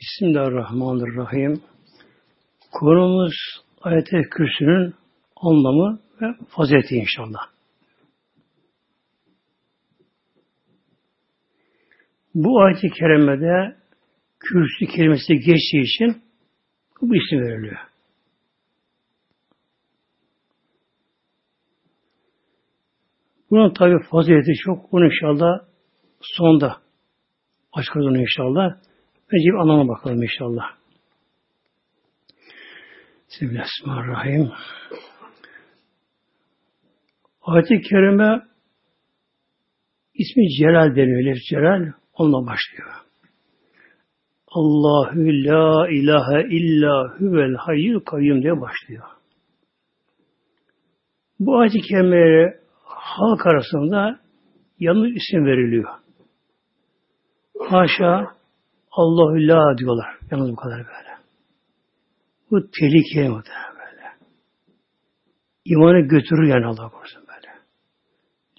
Bismillahirrahmanirrahim. Konumuz ayet-i kürsünün anlamı ve fazileti inşallah. Bu ayet-i kerimede kürsü kelimesi geçtiği için bu isim veriliyor. Bunun tabi fazileti çok. Onu inşallah sonda açıklarız onu inşallah. Önce bir anlamına bakalım inşallah. Bismillahirrahmanirrahim. Ayet-i Kerime ismi Celal deniyor. Celal onunla başlıyor. Allahu la ilahe illa huvel hayyul kayyum diye başlıyor. Bu ayet-i kerimeye halk arasında yanlış isim veriliyor. Haşa Allahu la diyorlar. Yalnız bu kadar böyle. Bu tehlikeli muhtemelen böyle. İmanı götürür yani Allah korusun böyle.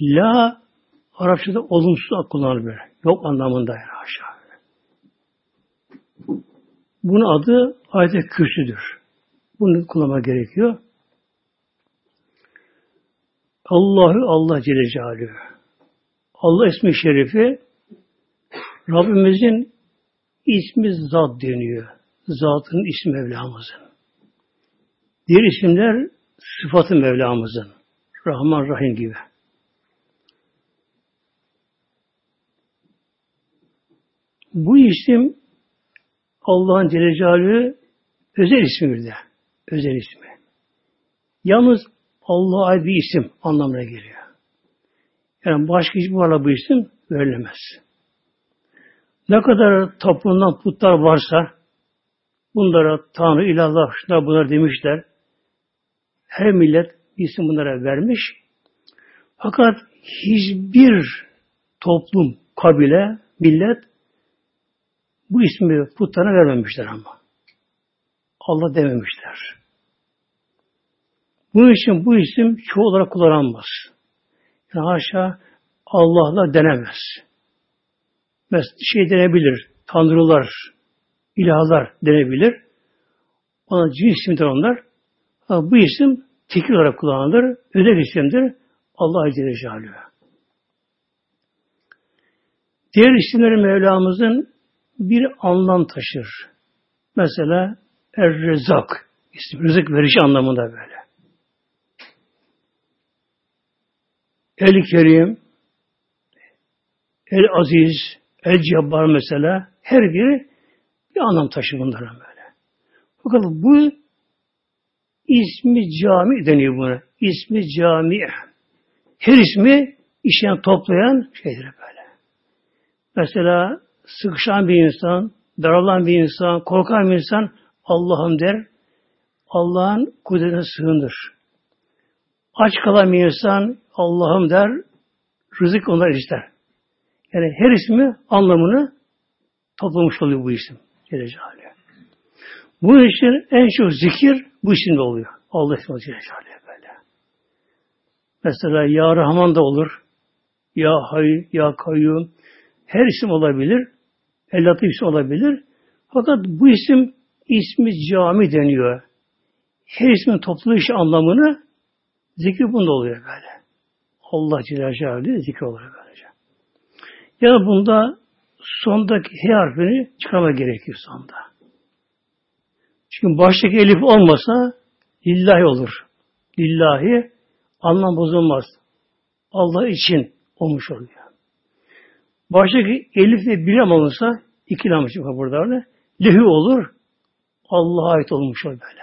La Arapçada olumsuz kullanılır böyle. Yok anlamında yani aşağı. Bunun adı ayet-i kürsüdür. Bunu kullanma gerekiyor. Allahü Allah Celle Celaluhu. Allah ismi şerifi Rabbimizin ismi zat deniyor. Zatın ismi Mevlamızın. Diğer isimler sıfatı Mevlamızın. Rahman Rahim gibi. Bu isim Allah'ın Celle özel ismi bir de. Özel ismi. Yalnız Allah'a bir isim anlamına geliyor. Yani başka hiçbir varla bu isim verilemez. Ne kadar tapınan putlar varsa bunlara Tanrı, ilallah, şunlar bunlar demişler. Her millet isim bunlara vermiş. Fakat hiçbir toplum, kabile, millet bu ismi putlarına vermemişler ama. Allah dememişler. Bunun için bu isim çoğu olarak kullanılmaz. Yani haşa Allah'la denemez. Mesela şey denebilir, tanrılar, ilahlar denebilir. Ona cins isimdir onlar. Ama bu isim tekil olarak kullanılır. Özel isimdir. Allah Azze Celaluhu. Diğer isimleri Mevlamızın bir anlam taşır. Mesela Er-Rezak ismi. Rızık verici anlamında böyle. El-Kerim, El-Aziz, El-Cebbar mesela her biri bir anlam taşır bunlara böyle. Fakat bu ismi cami deniyor buna. İsmi cami. Her ismi işleyen toplayan şeydir böyle. Mesela sıkışan bir insan, daralan bir insan, korkan bir insan Allah'ım der. Allah'ın kudretine sığındır. Aç kalan bir insan Allah'ım der. Rızık onlar ister. Yani her ismi anlamını toplamış oluyor bu isim. Celle Bu için en çok zikir bu isimde oluyor. Allah ismi Celle böyle. Mesela Ya Rahman da olur. Ya Hay, Ya Kayyum. Her isim olabilir. El Latif olabilir. Fakat bu isim ismi cami deniyor. Her ismin toplu anlamını zikir bunda oluyor böyle. Allah Celle Celaluhu zikir oluyor böylece. Yani bunda sondaki H harfini çıkarma gerekiyor sonda. Çünkü baştaki elif olmasa lillahi olur. Lillahi anlam bozulmaz. Allah için olmuş oluyor. Baştaki elif ve bilam olursa iki lam çıkar burada öyle. Lehü olur. Allah'a ait olmuş olur böyle.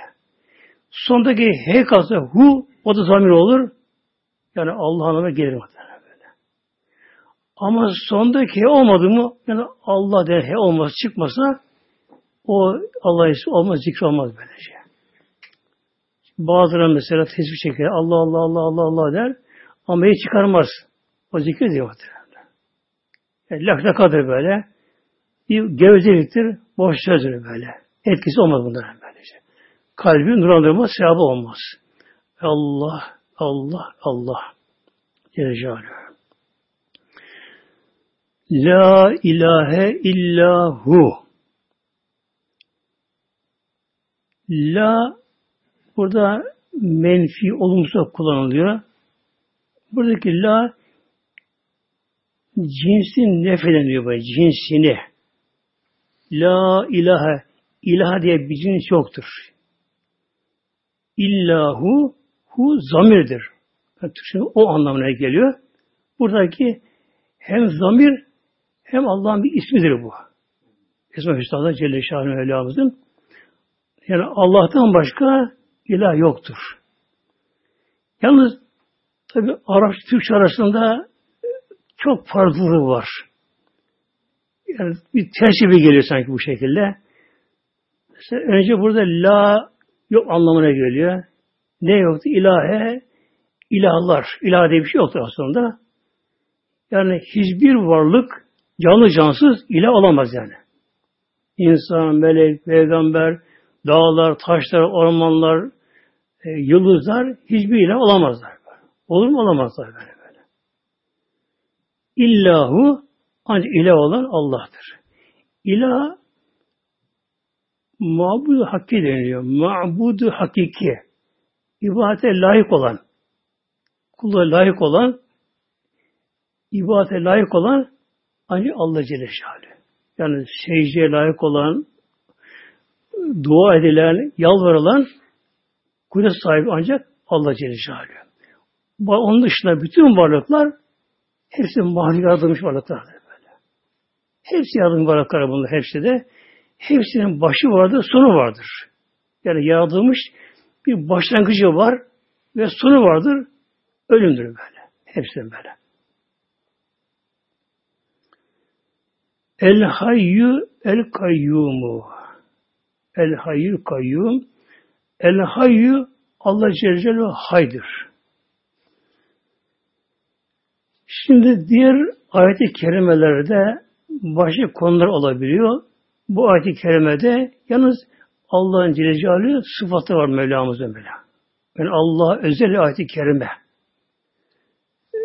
Sondaki H kalsa hu o da zamir olur. Yani Allah anlamına gelir muhtemelen. Ama sondaki olmadı mı yani Allah der H olmaz çıkmasa o Allah ismi olmaz, zikri olmaz böylece. Bazıları mesela tesbih çeker. Allah Allah Allah Allah Allah der. Ama hiç çıkarmaz. O zikir diyor. Yani laklakadır böyle. Bir gevezeliktir, boş sözdür böyle. Etkisi olmaz bunların böylece. Kalbi nurlandırma sevabı olmaz. Allah, Allah, Allah. Celle La ilahe illahu. La burada menfi olumsuz kullanılıyor. Buradaki la cinsin nefedeniyor böyle cinsini. La ilahe ilahe diye bir cins yoktur. İllahu hu zamirdir. Türkçe o anlamına geliyor. Buradaki hem zamir hem Allah'ın bir ismidir bu. Esma Hüsna'da Celle Şahin Mevlamızın. Yani Allah'tan başka ilah yoktur. Yalnız tabi Arapça Türkçe arasında çok farklılığı var. Yani bir ters gibi geliyor sanki bu şekilde. Mesela önce burada la yok anlamına geliyor. Ne yoktu? İlahe, ilahlar. İlah diye bir şey yoktur aslında. Yani hiçbir varlık canlı cansız ilah olamaz yani. İnsan, melek, peygamber, dağlar, taşlar, ormanlar, e, yıldızlar hiçbir ilah olamazlar. Olur mu? Olamazlar böyle böyle. İllahu ancak ilah olan Allah'tır. İlah mabudu hakki deniliyor. Mabudu hakiki. İbadete layık olan, kula layık olan, ibadete layık olan ancak Allah Celle. Yani secdeye layık olan, dua edilen, yalvarılan kudret sahibi ancak Allah Celle. Onun dışında bütün varlıklar hepsi mahluk yaratılmış varlıklar böyle. Hepsi yaratılmış varlıklar bunlar hepsi de. Hepsinin başı vardır, sonu vardır. Yani yaratılmış bir başlangıcı var ve sonu vardır. Ölümdür böyle. Hepsinin böyle. El hayyu el kayyumu. El hayyu kayyum. El hayyu Allah Celle Celaluhu haydır. Şimdi diğer ayet-i kerimelerde başka konular olabiliyor. Bu ayet-i kerimede yalnız Allah'ın Celle Celaluhu sıfatı var Mevlamızın böyle. Yani Allah özel ayet-i kerime. Ee,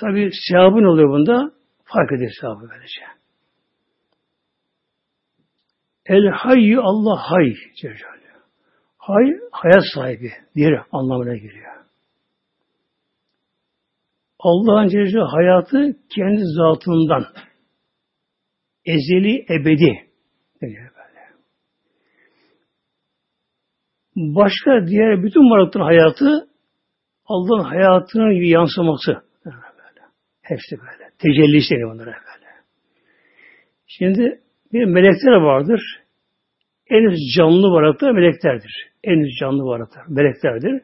Tabi sevabın oluyor bunda. Fark ediyor sevabı böylece. El hayyu Allah hay Hay, hayat sahibi. Diğer anlamına geliyor. Allah'ın Celle hayatı kendi zatından. Ezeli, ebedi. Başka diğer bütün varlıkların hayatı Allah'ın hayatının bir yansıması. Hepsi böyle. Tecellisi bunlara böyle. Şimdi bir melekler vardır. En üst canlı varlıklar meleklerdir. En üst canlı varlıklar meleklerdir.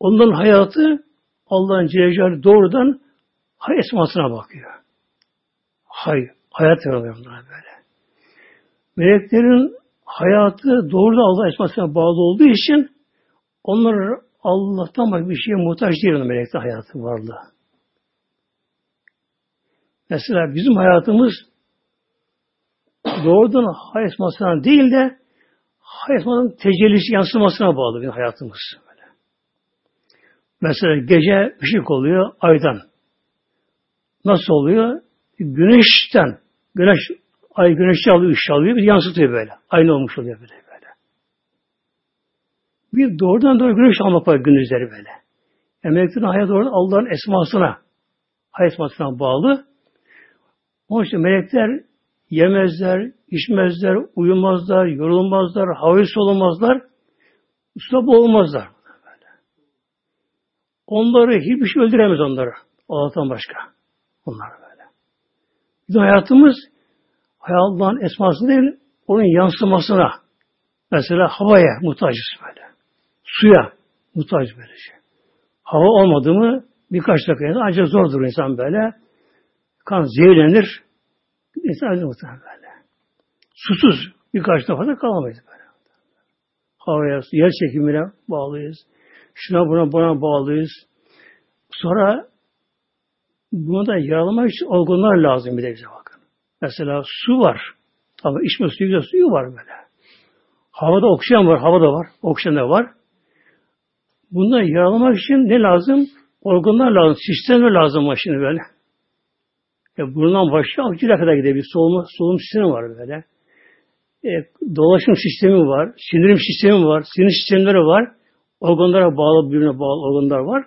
Onların hayatı Allah'ın Celle doğrudan hay esmasına bakıyor. Hay, hayat veriyor onlara böyle. Meleklerin hayatı doğrudan Allah esmasına bağlı olduğu için onlar Allah'tan başka bir şeye muhtaç değil melekte hayatı varlığı. Mesela bizim hayatımız doğrudan hay esmasına değil de hay esmasının tecellisi yansımasına bağlı bir hayatımız. Böyle. Mesela gece ışık oluyor aydan. Nasıl oluyor? Güneşten. Güneş Ay güneşi alıyor, ışığı alıyor, bir yansıtıyor böyle. Aynı olmuş oluyor böyle böyle. Bir doğrudan doğru güneş almak var gündüzleri böyle. Yani meleklerin hayat doğrudan Allah'ın esmasına, hayat esmasına bağlı. Onun için melekler yemezler, içmezler, uyumazlar, yorulmazlar, havayı solumazlar, ustab olmazlar. Böyle. Onları hiçbir şey öldüremez onları. Allah'tan başka. Onlar böyle. Bizim hayatımız Allah'ın esması değil, onun yansımasına. Mesela havaya muhtacız böyle. Suya muhtaç böyle şey. Hava olmadı mı birkaç dakika ancak zordur insan böyle. Kan zehirlenir. İnsan acı muhtemelen böyle. Susuz birkaç defa da kalamayız böyle. Havaya, yer çekimine bağlıyız. Şuna buna buna bağlıyız. Sonra buna da yaralamak için olgunlar lazım bir de bize bak. Mesela su var. Ama içme suyu güzel suyu var böyle. Havada oksijen var, havada var. Oksijen de var. Bunları yaralamak için ne lazım? Organlar lazım, sistemler lazım şimdi böyle. Ya burundan başlıyor, akciğere kadar gidebilir. Soluma, solunum sistemi var böyle. e, dolaşım sistemi var, sindirim sistemi var, sinir sistemleri var, organlara bağlı, birbirine bağlı organlar var.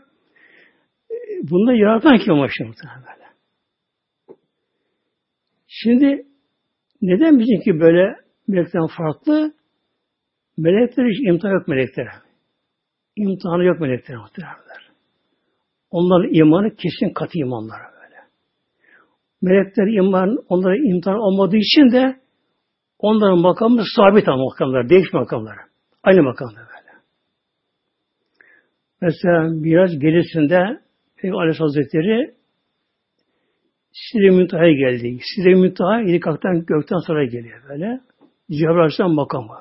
E, bunda yaratan kim başlıyor böyle? Şimdi neden bizimki böyle melekten farklı? Melekler hiç imtihan yok melekler. İmtihanı yok melekler muhtemelenler. Onların imanı kesin katı imanlar. Melekler iman, onların imtihan olmadığı için de onların makamı sabit ama makamlar, değiş makamları. Aynı makamda böyle. Mesela biraz gerisinde Peygamber Aleyhisselatü Hazretleri Sidre Müntaha'ya geldi. Sidre Müntaha yedi kalktan gökten sonra geliyor böyle. Cebrail Aleyhisselam makamı.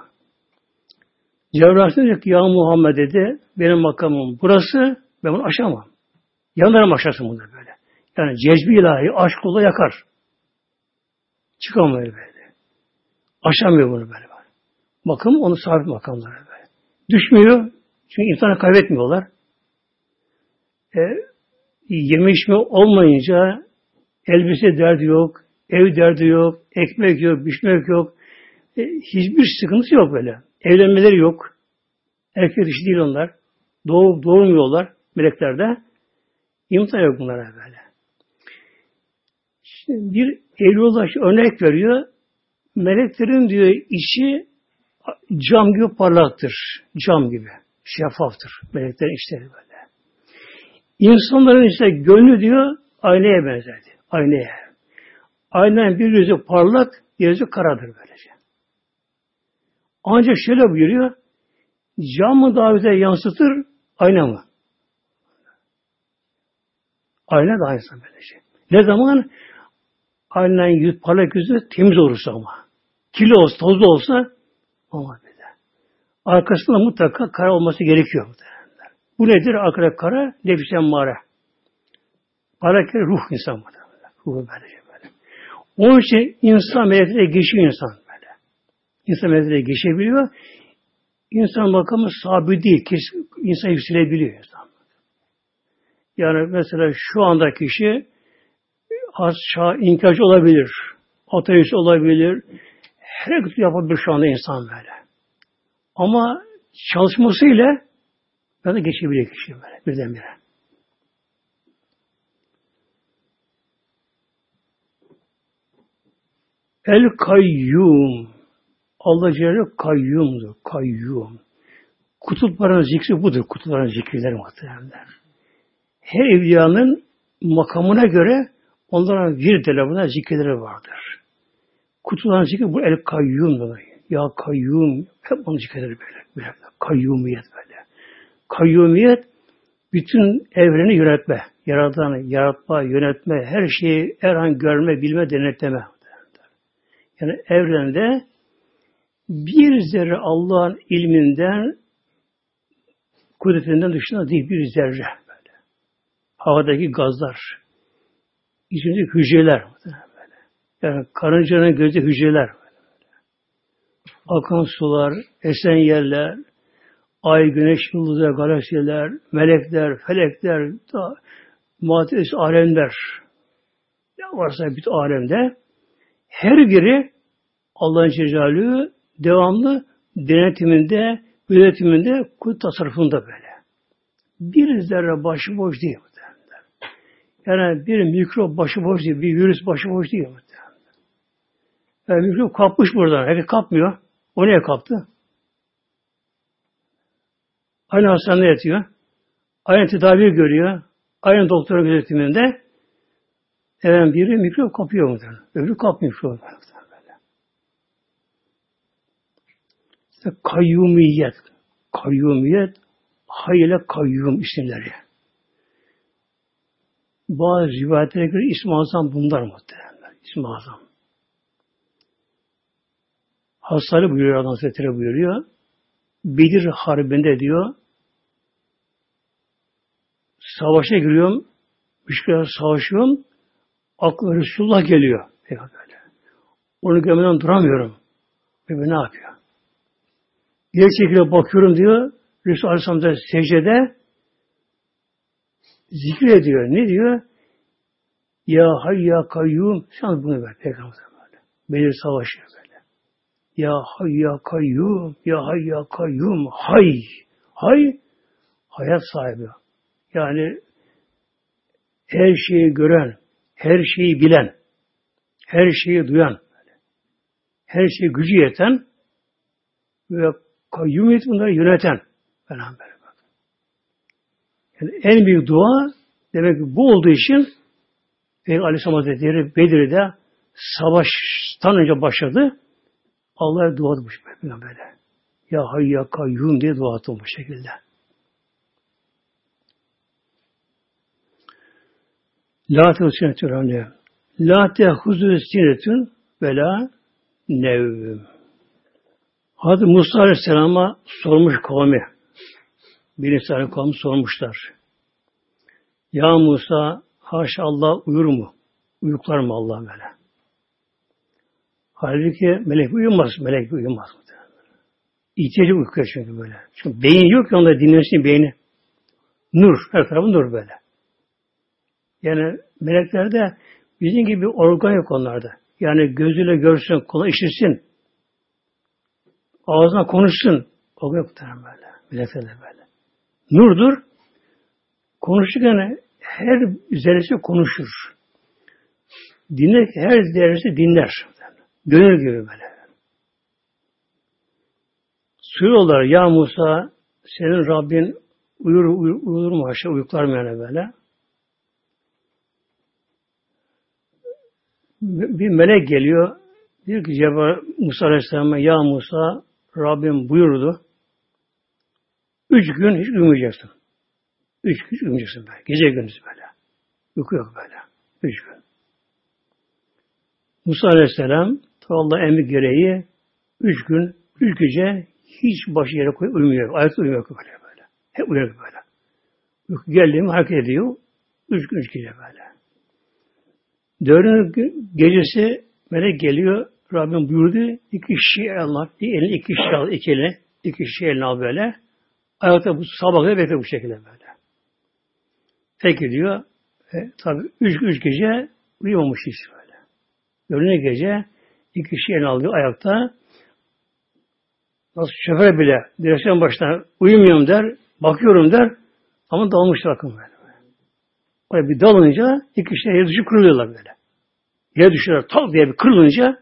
Cebrail Aleyhisselam diyor ki ya Muhammed dedi benim makamım burası ben bunu aşamam. Yanlarım aşarsın bunu. Yani cezbi ilahi aşk kula yakar. Çıkamıyor böyle. Aşamıyor bunu böyle. Makam onu sabit makamları böyle. Düşmüyor. Çünkü insanı kaybetmiyorlar. E, yeme içme olmayınca elbise derdi yok, ev derdi yok, ekmek yok, pişmek yok. E, hiçbir sıkıntısı yok böyle. Evlenmeleri yok. Erkek dişi değil onlar. Doğup doğurmuyorlar meleklerde. İmtihan yok bunlara böyle. Şimdi bir Eylülullah örnek veriyor. Meleklerin diyor işi cam gibi parlaktır. Cam gibi. Şeffaftır. Meleklerin işleri böyle. İnsanların ise gönlü diyor aynaya benzerdi. Aynaya. Aynen bir yüzü parlak, yüzü karadır böylece. Ancak şöyle buyuruyor. Cam mı daha güzel yansıtır, ayna mı? Ayna da aynısı böylece. Ne zaman? Aynen yüz parlak yüzü temiz olursa ama. Kirli olsa, tozlu olsa olmaz de. Arkasında mutlaka kara olması gerekiyor. Bu nedir? Arkada kara, nefis emmare. Para kere ruh insan bu. Ruhu böylece böyle. Onun için insan meleklere geçiyor insan böyle. İnsan meleklere geçebiliyor. İnsan makamı sabit değil. Kesin, insan yükselebiliyor insan. Yani mesela şu anda kişi aşağı inkarcı olabilir. Ateist olabilir. Her türlü yapabilir şu anda insan böyle. Ama çalışmasıyla ben de geçebilir kişi böyle birdenbire. El kayyum. Allah Celle kayyumdur. Kayyum. Kutupların zikri budur. Kutupların zikirleri muhtemelen. Her evliyanın makamına göre onların bir telefona zikirleri vardır. Kutupların zikri bu el kayyum Ya kayyum. Hep onun zikirleri böyle. böyle. Kayyumiyet böyle. Kayyumiyet bütün evreni yönetme. Yaratanı, yaratma, yönetme, her şeyi her an görme, bilme, denetleme. Yani evrende bir zerre Allah'ın ilminden kudretinden dışında değil bir zerre böyle. Havadaki gazlar, içindeki hücreler böyle. Yani karıncanın gözü hücreler böyle. Akan sular, esen yerler, ay, güneş, yıldızlar, galaksiler, melekler, felekler, maddes alemler ne varsa bütün alemde her biri Allah'ın Celaluhu devamlı denetiminde, yönetiminde, kudret tasarrufunda böyle. Bir zerre başıboş değil Yani bir mikrop başıboş değil, bir virüs başıboş değil yani mikrop kapmış buradan. Herkes kapmıyor. O neye kaptı? Aynı hastanede yatıyor. Aynı tedavi görüyor. Aynı doktora gözetiminde Efendim biri mikrop kapıyor muhtemelen. Öbürü kapmıyor şu kayyumiyet. Kayyumiyet hayle kayyum isimleri. Bazı rivayetlere göre İsmi Azam bunlar muhtemelen. İsmi Azam. Hastane buyuruyor Adam Hazretleri buyuruyor. Bedir Harbi'nde diyor savaşa giriyorum. Müşkiler savaşıyorum. Aklı Resulullah geliyor. Böyle. Onu görmeden duramıyorum. Ve ne yapıyor? Geri çekilip bakıyorum diyor. Resul Aleyhisselam da secdede zikrediyor. Ne diyor? Ya hay ya kayyum. Sen bunu ver Peygamber böyle. Belir savaşı böyle. Ya hay ya kayyum, ya hay ya kayyum, hay. Hay, hayat sahibi. Yani her şeyi gören, her şeyi bilen, her şeyi duyan, her şeyi gücü yeten ve kayyumiyet bunları yöneten beraber. Yani en büyük dua demek ki bu olduğu için Peygamber Aleyhisselam Hazretleri Bedir'de savaştan önce başladı. Allah'a dua etmiş böyle. Ya hayy ya kayyum diye dua etti bu şekilde. La tehussinetün anne. La tehuzü sinetün ve la nevm. Hazreti Musa Aleyhisselam'a sormuş kavmi. Bir tane kavmi sormuşlar. Ya Musa haşa Allah uyur mu? Uyuklar mı Allah böyle? Halbuki melek uyumaz. Melek uyumaz. İhtiyacı uykuya çünkü böyle. Çünkü beyin yok ki onda dinlensin beyni. Nur. Her tarafı nur böyle. Yani meleklerde bizim gibi organ yok onlarda. Yani gözüyle görsün, kulağı işitsin. Ağzına konuşsun. O yok böyle. Meleklerde böyle. Nurdur. Konuşurken her zerresi konuşur. Dinler, her zerresi dinler. Gönül gibi böyle. Soruyorlar ya Musa senin Rabbin uyur, uyur, uyur mu aşağı uyuklar mı yani böyle? Bir melek geliyor. Diyor ki Cebrail Musa Aleyhisselam'a ya Musa Rabbim buyurdu. Üç gün hiç uyumayacaksın. Üç gün hiç uyumayacaksın böyle. Gece gündüz böyle. Uyku yok böyle. Üç gün. Musa Aleyhisselam Allah emri gereği üç gün, üç gece hiç başı yere koyup uyumuyor. Ayakta uyumuyor böyle böyle. Hep uyuyor böyle. Uyku geldi mi hareket ediyor. Üç gün, üç gece böyle. Dördüncü gecesi melek geliyor. Rabbim buyurdu. İki kişi almak. Elini iki kişi al. iki eline. iki kişi eline al böyle. Ayakta bu sabah kadar bekle bu şekilde böyle. Peki diyor. E, tabi üç, üç gece uyumamış hiç böyle. Dördüncü gece iki kişi eline alıyor ayakta. Nasıl şoför bile direksiyon başına uyumuyorum der, bakıyorum der ama dalmışlar akım böyle. Oraya bir dalınca iki kişi yere düşüp kırılıyorlar böyle. Yere düşüyorlar tak diye bir kırılınca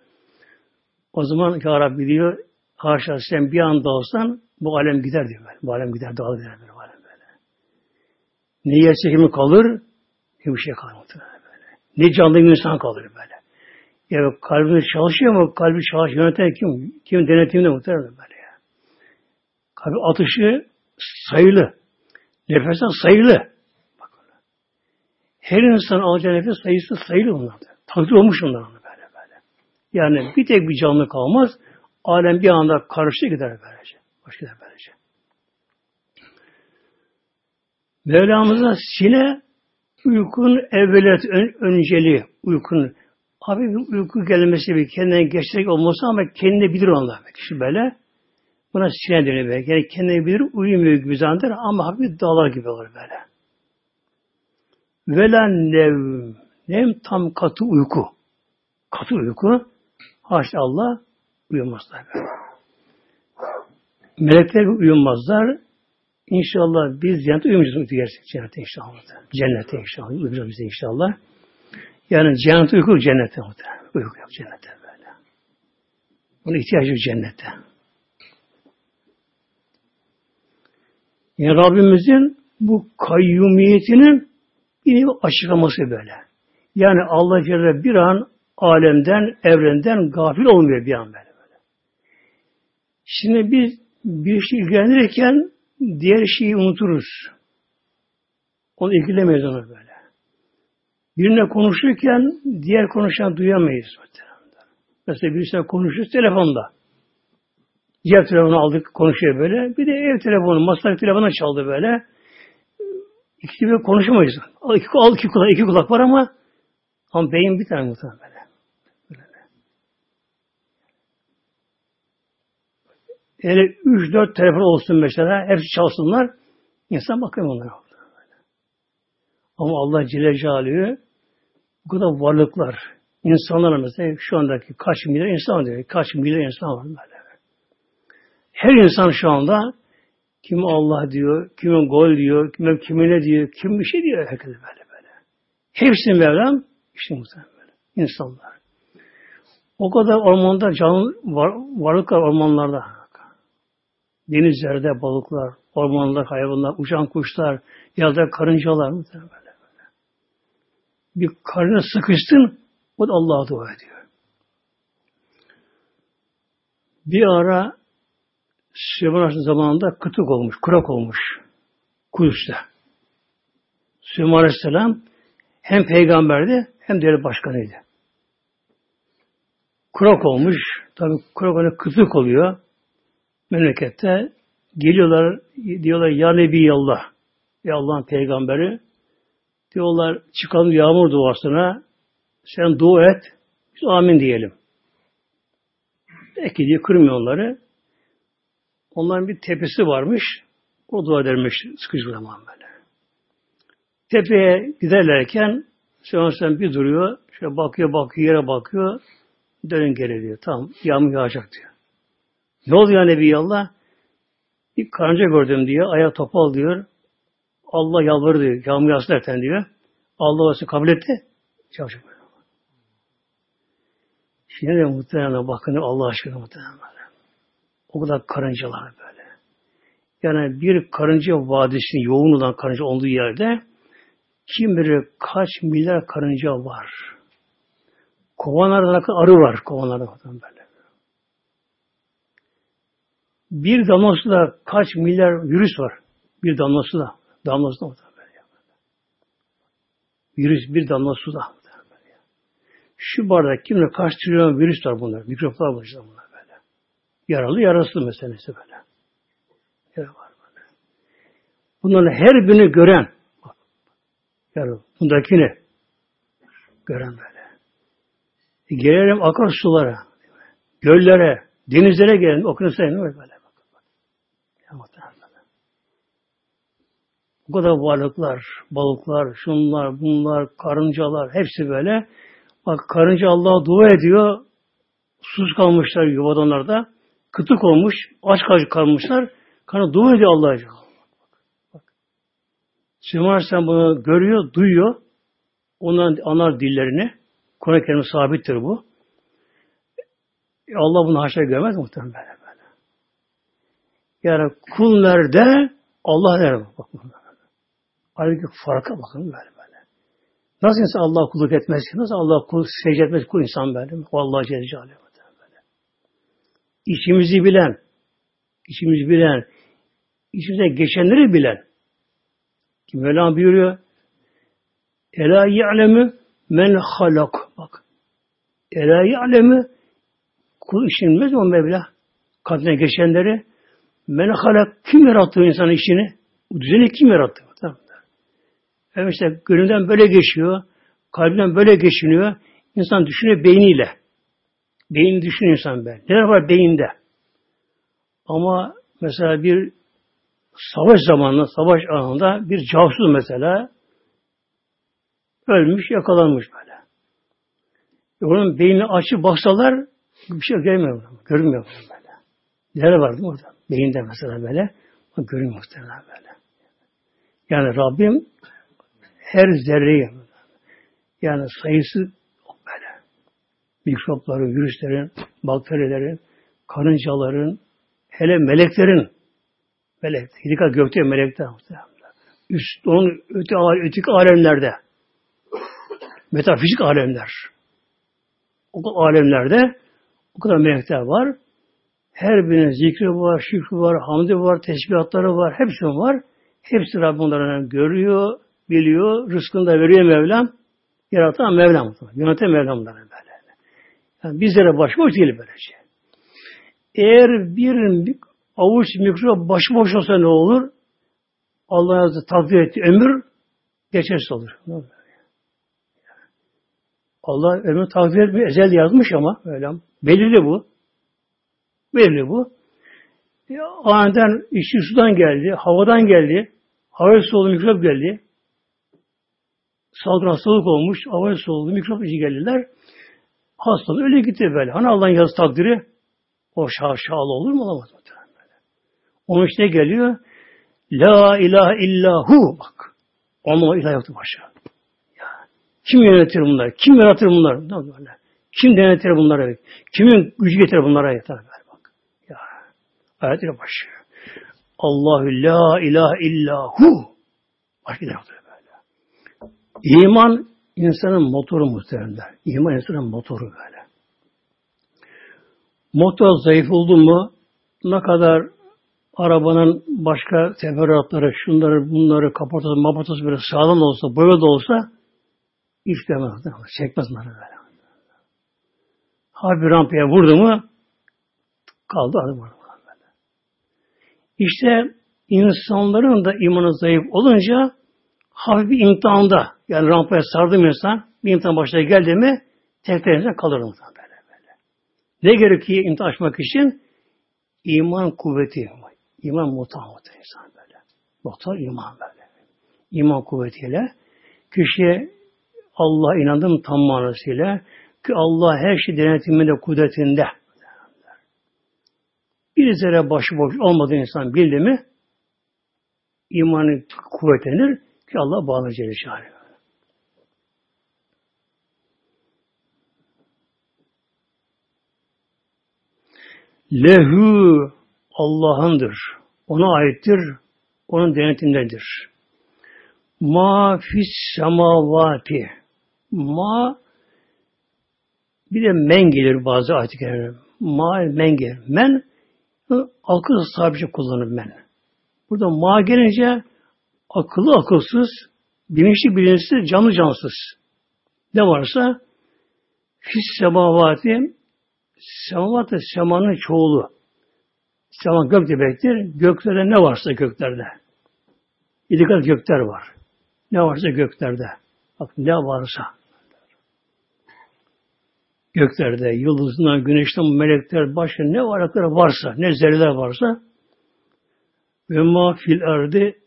o zaman Ya Rabbi diyor haşa sen bir anda olsan bu alem gider diyor böyle. Bu alem gider dağılır gider böyle. Bu alem böyle. Ne yer çekimi kalır ne bir şey kalır böyle. Ne canlı insan kalır böyle. Ya kalbi çalışıyor mu? Kalbi çalış yöneten kim? Kim denetimde muhtemelen böyle ya. Kalbi atışı sayılı. Nefesten sayılı. Her insan alacağı nefes sayısı sayılı bunlarda. Takdir olmuş bunlar böyle böyle. Yani bir tek bir canlı kalmaz. Alem bir anda karıştı gider böylece. Başka gider böylece. Mevlamıza sine uykun evvelet ön, önceliği uykun abi bir uyku gelmesi bir kendine geçerek olması ama kendine bilir onlar. Kişi böyle buna sine deniyor böyle. Yani kendine bilir uyumuyor gibi zanneder ama hafif dağlar gibi olur böyle. Velen nev. Nem tam katı uyku. Katı uyku. Haşa Allah uyumazlar. Melekler uyumazlar. İnşallah biz cennete uyumayacağız gerçek cennete inşallah. Cennete inşallah. Uyumayacağız biz inşallah. Yani cennet uyku cennete. Uyku yok cennete böyle. Buna ihtiyacı yok cennete. Yani Rabbimizin bu kayyumiyetinin bir açıklaması böyle. Yani Allah Celle bir an alemden, evrenden gafil olmuyor bir an böyle. böyle. Şimdi biz bir şey ilgilenirken diğer şeyi unuturuz. Onu ilgilemeyiz onu böyle. Birine konuşurken diğer konuşan duyamayız. Mesela birisiyle konuşuyoruz telefonda. Cep telefonu aldık konuşuyor böyle. Bir de ev telefonu, masa telefonu çaldı böyle. İkisi gibi konuşamayız. Al iki, al iki kulak, iki kulak var ama ama beyin bir tane muhtemelen böyle. böyle. Üç dört telefon olsun mesela, hepsi çalsınlar, insan bakıyor onlara. Ama Allah Celle Celaluhu bu kadar varlıklar, İnsanlar mesela şu andaki kaç milyar insan diyor. Kaç milyar insan var böyle. Her insan şu anda kim Allah diyor, kimin gol diyor, kim kimine diyor, kim bir şey diyor herkes böyle böyle. Hepsini Mevlam işte muhtemelen böyle. İnsanlar. O kadar ormanda canlı var, varlıklar ormanlarda. Denizlerde balıklar, ormanlar, hayvanlar, uçan kuşlar, yolda karıncalar muhtemelen böyle, böyle. Bir karına sıkıştın, o da Allah'a dua ediyor. Bir ara Süleyman zamanında kıtık olmuş, kurak olmuş. Kudüs'te. Süleyman Aleyhisselam hem peygamberdi hem devlet başkanıydı. Kurak olmuş. Tabi kurak olunca kıtık oluyor. Memlekette geliyorlar diyorlar ya Nebi Allah. Ya Allah'ın peygamberi diyorlar çıkalım yağmur duasına sen dua et biz amin diyelim. Peki diye kırmıyor onları. Onların bir tepesi varmış. O dua edermiş sıkıcı zaman böyle. Tepeye giderlerken Süleyman bir duruyor. Şöyle bakıyor bakıyor yere bakıyor. Dönün geri diyor. Tamam yağmur yağacak diyor. Ne oluyor Nebi Allah? Bir karınca gördüm diyor. Ayağı topal diyor. Allah yalvarır diyor. Yağmur yağsın derken diyor. Allah olsun kabul etti. Çalışıyor. Şimdi de muhtemelen bakın Allah aşkına muhtemelen. O kadar karıncalar böyle. Yani bir karınca vadisinin yoğun olan karınca olduğu yerde kim bilir kaç milyar karınca var. Kovanlarda arı var. Kovanlarda böyle. Bir damla suda kaç milyar virüs var. Bir damla suda. Damla suda. Virüs bir damla suda. Şu bardak kimle kaç trilyon virüs var bunlar. Mikroplar var bunlar böyle. Yaralı yarası meselesi böyle. Yara var böyle. Bunların her birini gören yani bundakini gören böyle. E, gelelim akarsulara, göllere, denizlere gelelim, okyanuslara böyle. böyle. Bu kadar varlıklar, balıklar, şunlar, bunlar, karıncalar, hepsi böyle. Bak karınca Allah'a dua ediyor. Sus kalmışlar yuvadanlarda. Kıtık olmuş, aç kalmışlar. Karınca dua ediyor Allah'a. Süleyman sen bunu görüyor, duyuyor. Ondan anar dillerini. Kur'an-ı sabittir bu. E Allah bunu haşa görmez muhtemelen böyle. Yani kul nerede? Allah nerede? Bak bunlar. Aradaki farka bakın böyle böyle. Nasıl insan Allah kulluk etmez ki? Nasıl Allah kulluk secde etmez kul insan böyle? O Allah Celle Celaluhu böyle. İçimizi bilen, içimizi bilen, içimize geçenleri bilen. Kim Mevlam buyuruyor? Ela ya'lemu men halak. Bak. Ela ya'lemu kul işinmez mi o Mevla? Kadına geçenleri men halak kim yarattı insan işini? Bu düzeni kim yarattı? Evet işte gönlünden böyle geçiyor, kalbinden böyle geçiniyor. İnsan düşünüyor beyniyle. Beyin düşünüyor insan ben. Neler var beyinde? Ama mesela bir savaş zamanında, savaş anında bir casus mesela ölmüş, yakalanmış böyle. E onun beynini açıp baksalar bir şey görmüyor. Görmüyor böyle. Neler var orada? Beyinde mesela böyle. Görünmüyor muhtemelen böyle. Yani Rabbim her zerreyi yani sayısı böyle. Mikropların, virüslerin, bakterilerin, karıncaların, hele meleklerin melek, dikkat gökte melekler üst onun öte öteki alemlerde metafizik alemler o alemlerde o kadar melekler var. Her birinin zikri var, şükrü var, hamdi var, tesbihatları var, hepsi var. Hepsi Rabbim onları görüyor, biliyor, rızkını da veriyor Mevlam. Yaratan Mevlam. Yöneten Mevlam böyle. Yani bizlere başboş değil böylece. Eğer bir avuç mikrop başıboş olsa ne olur? Allah yazdı takdir etti ömür geçersiz olur. Allah ömür takdir etmiyor. Ezel yazmış ama öyle. Belirli bu. Belirli bu. Ya, aniden işi sudan geldi, havadan geldi, hava soğuğu mikrop geldi salgın hastalık olmuş, hava soğuğu, mikrop işi geldiler. Hastalığı öyle gitti böyle. Hani Allah'ın yazı takdiri o şaşalı olur mu olamaz mı? Onun içine geliyor. La ilahe illahu bak. Onun ilah yoktu başa. Ya. Kim yönetir bunları? Kim yaratır bunları? Ne böyle? Kim denetir bunları? Kimin gücü getirir bunlara yeter böyle bak. Ya. Ayetine başlıyor. Allahu la ilahe illahu. Başka ilah yoktur. İman insanın motoru muhteremler. İman insanın motoru böyle. Motor zayıf oldu mu ne kadar arabanın başka teferruatları, şunları, bunları, kaportası, maportası böyle sağlam olsa, böyle de olsa işlemez. Çekmez bunları böyle. Harbi rampaya vurdu mu kaldı adı böyle. İşte insanların da imanı zayıf olunca hafif bir imtihanda yani rampaya sardım insan bir imtihan başına geldi mi tekrar kalır insan böyle böyle. Ne gerekiyor imtihan açmak için? İman kuvveti. İman mutamut insan böyle. Muhtar iman böyle. İman kuvvetiyle kişiye Allah inandım tam manasıyla ki Allah her şey denetiminde, kudretinde. Bir zerre başıboş olmadığı insan bildi mi imanı kuvvetlenir ki Allah bağlı Celle Lehu Allah'ındır. Ona aittir. Onun denetimdedir. Ma fis semavati. Ma bir de men gelir bazı ayet Ma men gelir. Men akıl sahibi kullanır men. Burada ma gelince akıllı akılsız, bilinçli bilinçsiz, canlı cansız. Ne varsa fis semavati semavat semanın çoğulu. Sema gök demektir. Göklerde ne varsa göklerde. Yedi kat gökler var. Ne varsa göklerde. Bak ne varsa. Göklerde, yıldızından, güneşten, melekler, başka ne varlıklar varsa, ne zerreler varsa ve ma fil erdi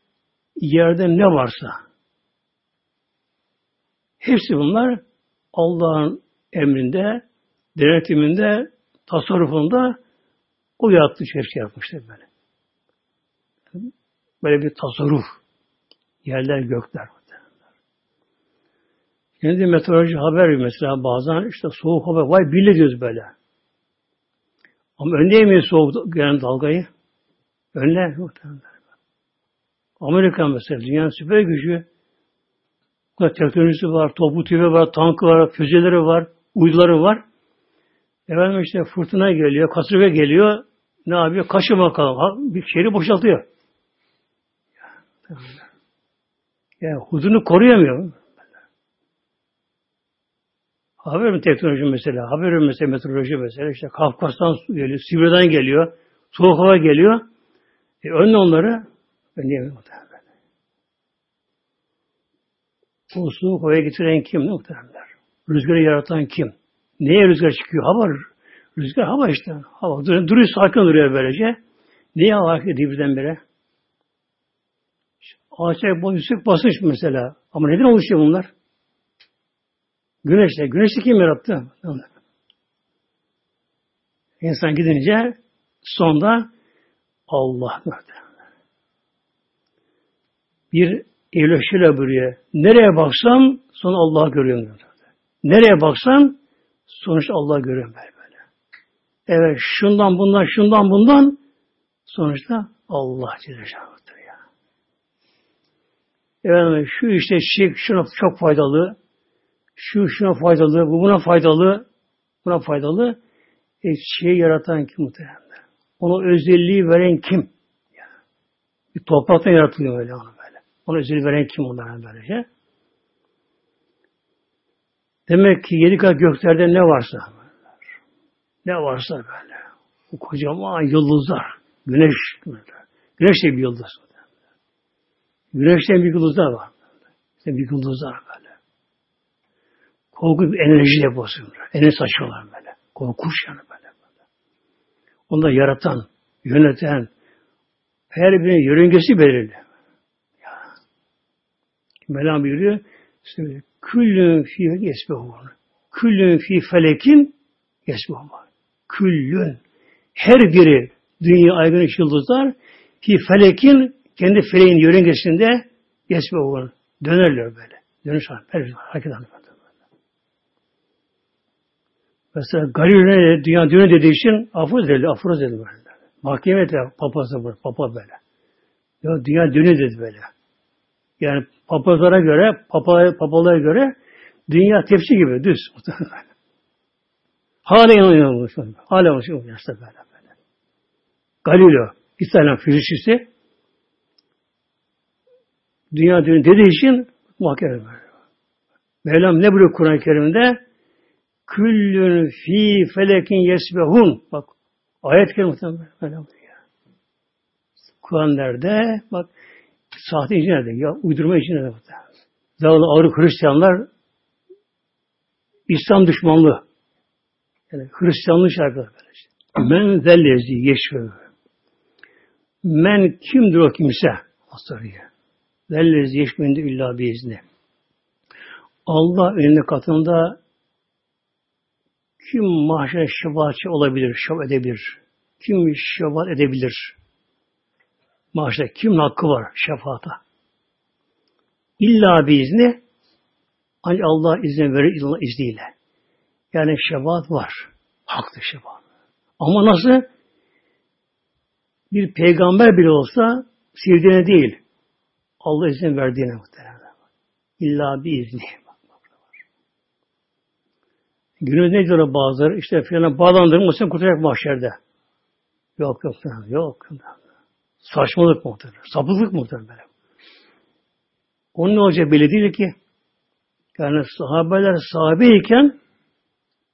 yerde ne varsa hepsi bunlar Allah'ın emrinde, denetiminde, tasarrufunda o yarattığı şey yapmıştır böyle. Böyle bir tasarruf. Yerler, gökler. Şimdi meteoroloji haber mesela bazen işte soğuk hava vay bile diyoruz böyle. Ama önleyemeyiz soğuk gelen dalgayı. Önle muhtemelen. Amerika mesela dünyanın süper gücü. Teknolojisi var, topu tüfeği var, tankı var, füzeleri var, uyduları var. Efendim işte fırtına geliyor, kasırga geliyor. Ne yapıyor? Kaçın bakalım. Bir şehri boşaltıyor. Ya, ya hudunu koruyamıyor. Haber mi teknoloji mesela? Haber mi mesela meteoroloji mesela? İşte Kafkas'tan geliyor, Sibirya'dan geliyor, soğuk hava geliyor. E, önle onları önleyemiyor. Bu soğuk havaya getiren kim muhtemelenler? Rüzgarı yaratan kim? Neye rüzgar çıkıyor? Hava. Rüzgar hava işte. Hava duruyor, sakin duruyor böylece. Neye hava ediyor birdenbire? Ağaçlar yüksek basınç mesela. Ama neden oluşuyor bunlar? Güneşle. Güneşi kim yarattı? İnsan gidince sonda Allah Bir evleşiyle buraya. Nereye baksam son Allah'ı görüyorum. Nereye baksam sonuç Allah görüyorum böyle böyle. Evet şundan bundan şundan bundan sonuçta Allah Celle ya. Evet şu işte şık şuna çok faydalı şu şuna faydalı, bu buna faydalı, buna faydalı. E, şey yaratan kim muhtemelen? Onu özelliği veren kim? Yani, bir topraktan yaratılıyor öyle onu böyle. Onu özelliği veren kim onlara böylece? Demek ki yedi kat göklerde ne varsa ne varsa böyle. Bu kocaman yıldızlar. Güneş. Güneş de bir yıldız. Güneşten bir yıldızlar var. İşte bir yıldızlar böyle. Korku bir enerji deposu. Enerji saçıyorlar böyle. Korkuş yani böyle. böyle. Onu yaratan, yöneten, her birinin yörüngesi belirli. Ya. Mevlam buyuruyor, küllün fiyek esbehûn. Küllün fi felekin yesbuhum. Küllün. Her biri dünya, ay, güneş, yıldızlar fi felekin kendi feleğin yörüngesinde yesbuhum. Dönerler böyle. Dönüş hareket hareket Mesela Galileo dünya dünya dediği için afroz dedi, afroz dedi böyle. Mahkeme de papazı bu, papa böyle. Ya dünya dünya dedi böyle. Yani papazlara göre, papa, papalara göre dünya tepsi gibi düz. Hala inanıyor. Hala inanıyor. İşte böyle böyle. Galileo, İtalyan fizikçisi dünya dünya dediği için mahkeme böyle. Mevlam ne buyuruyor Kur'an-ı Kerim'de? Küllün fi felekin yesbehun. Bak ayet kerimesi böyle ya. Kur'an nerede? Bak sahte için nerede? Ya uydurma için nerede? Zavallı ağır Hristiyanlar İslam düşmanlığı. Yani Hristiyanlığı şarkılar böyle. Men zellezi yeşfü. Men kimdir o kimse? Asarıya. Zellezi yeşfü illa biizni. Allah önünde katında kim mahşer şefaatçi olabilir, şefaat edebilir? Kim şefaat edebilir? Mahşer kimin hakkı var şefaata? İlla bir izni ancak Allah izin verir Allah izniyle. Yani şefaat var. Haklı şefaat. Ama nasıl? Bir peygamber bile olsa sevdiğine değil. Allah izin verdiğine muhtemelen. İlla bir izni. Günümüz ne diyor bazıları? İşte filan bağlandırmasın kurtulacak mahşerde. Yok yok yok. Saçmalık muhtemelen. Sapıklık muhtemelen. Onun ne olacak belli değil ki. Yani sahabeler sahabeyken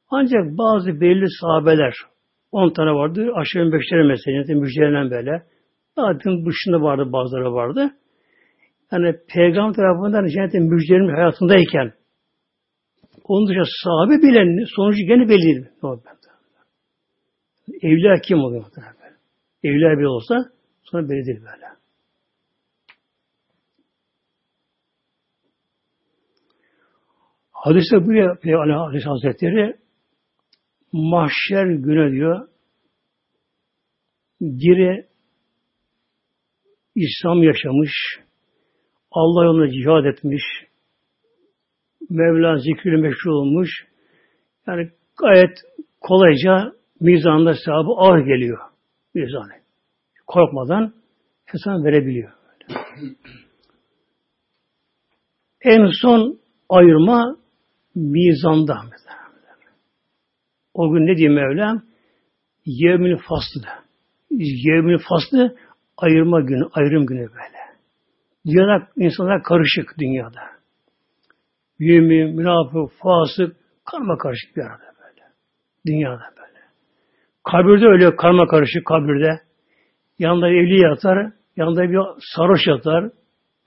ancak bazı belli sahabeler 10 tane vardı. Aşağı beşleri mesela müjdelenen böyle. Zaten dışında vardı bazıları vardı. Yani peygamber tarafından cennetin müjdelenmiş hayatındayken onun dışında sahabe bile sonucu gene belli değil. Evliya kim oluyor? Evliya bir olsa sonra belli değil böyle. Hadiste buraya Peygamber Aleyhisselam Hazretleri mahşer günü diyor biri İslam yaşamış, Allah yolunda cihad etmiş, Mevla zikri meşhur olmuş. Yani gayet kolayca mizanda sahibi ağır geliyor. Mizanı. Korkmadan hesap verebiliyor. en son ayırma mizanda. O gün ne diyor Mevlam? Yevmil faslı. Yevmil faslı ayırma günü, ayrım günü böyle. Dünyada insanlar karışık dünyada mümin, münafık, fasık, karma karışık bir arada böyle. Dünyada böyle. Kabirde öyle karma karışık kabirde. Yanında evli yatar, yanında bir sarhoş yatar,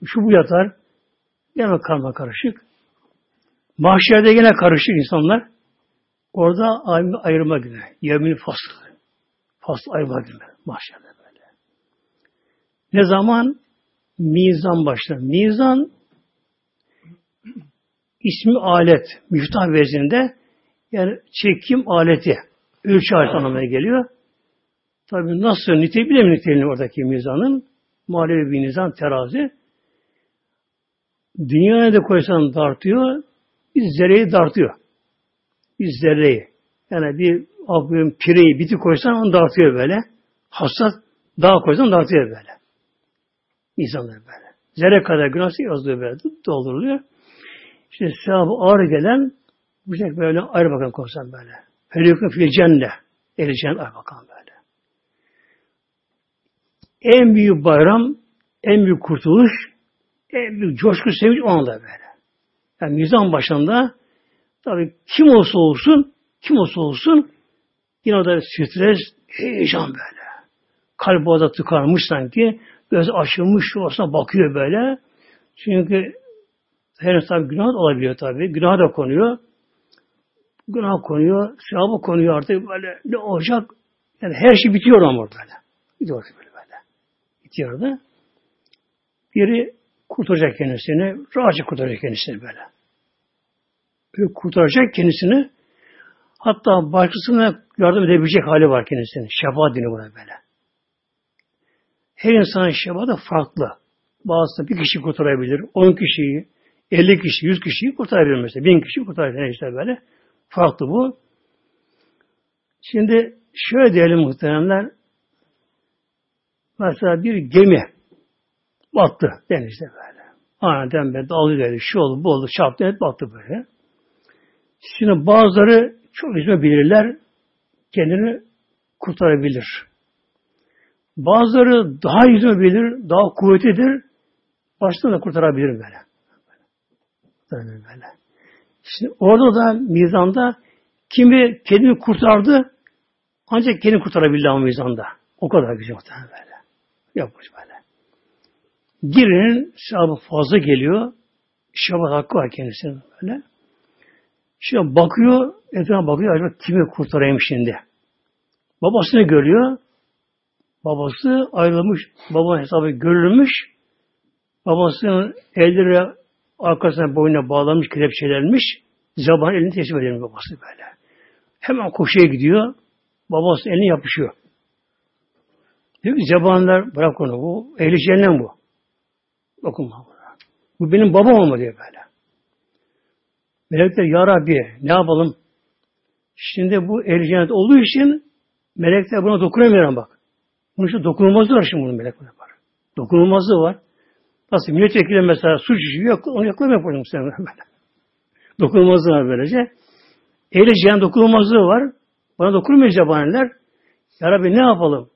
şu bu yatar. Yine karma karışık. Mahşerde yine karışık insanlar. Orada ayırma günü. Yemin faslı. Faslı ayırma günü. Mahşerde böyle. Ne zaman? Mizan başlar. Mizan ismi alet, müftah vezinde yani çekim aleti, ölçü aleti anlamına geliyor. Tabi nasıl nitelik bile niteliğini oradaki mizanın manevi bir nizam terazi. Dünyaya da koysan dartıyor, biz zerreyi dartıyor. Biz zerreyi. Yani bir abim pireyi, biti koysan onu dartıyor böyle. Hassas dağ koysan dartıyor böyle. İnsanlar böyle. Zerre kadar günahsı yazılıyor böyle. Dolduruluyor. İşte sevabı ağır gelen bu şekilde böyle ayrı bakan korsan böyle. Ferikun fil cenne. Ehli cennet ayrı bakan böyle. En büyük bayram, en büyük kurtuluş, en büyük coşku sevinç o anda böyle. Yani mizan başında tabi kim olsa olsun, kim olsa olsun yine orada stres, heyecan böyle. Kalp orada tıkanmış sanki. Göz açılmış olsa bakıyor böyle. Çünkü Henüz tabi günah da olabiliyor tabi. Günah da konuyor. Günah konuyor. Sevabı konuyor artık böyle ne olacak? Yani her şey bitiyor ama böyle. Bitiyor böyle böyle. Bitiyor da. Biri kurtaracak kendisini. Rahatça kurtaracak kendisini böyle. kurtaracak kendisini. Hatta başkasına yardım edebilecek hali var kendisinin. Şefaat dini buna böyle. Her insanın şefaatı farklı. Bazısı bir kişi kurtarabilir, on kişiyi, elli kişi, yüz kişiyi kurtarabilir mesela. Bin kişi kurtarabilir işte böyle. Farklı bu. Şimdi şöyle diyelim muhteremler. Mesela bir gemi battı denizde böyle. Aniden böyle dalga geldi, şu oldu, bu oldu, çarptı, et battı böyle. Şimdi bazıları çok yüzme bilirler, kendini kurtarabilir. Bazıları daha yüzme bilir, daha kuvvetlidir, baştan da kurtarabilir böyle. Böyle böyle. Şimdi orada da mizanda kimi kendini kurtardı, ancak kendini kurtarabildi ama mizanda. O kadar güzel muhtemelen Yapmış böyle. Birinin sahabı fazla geliyor. Şabat hakkı var kendisinin böyle. Şimdi bakıyor, etrafına bakıyor, acaba kimi kurtarayım şimdi? Babasını görüyor. Babası ayrılmış, babanın hesabı görülmüş. Babasının elleri arkasına boynuna bağlamış, kelepçelenmiş. Zaban elini teslim ediyor babası böyle. Hemen koşuya gidiyor. Babası elini yapışıyor. Diyor ki zabanlar bırak onu. Bu ehli cehennem bu. Dokunma buna. Bu benim babam olma diyor böyle. Melekler ya Rabbi ne yapalım? Şimdi bu ehli cennet olduğu için melekler buna dokunamıyor bak. Bunun için dokunulmazlığı var şimdi bunun melekler var. Dokunulmazlığı var. Nasıl milletvekili mesela suç işiyor, onu yakalamıyor yapacağım sen böyle. Dokunulmazlığı var böylece. Ehli cehennem dokunulmazlığı var. Bana dokunmuyor zebaniler. Ya Rabbi ne yapalım?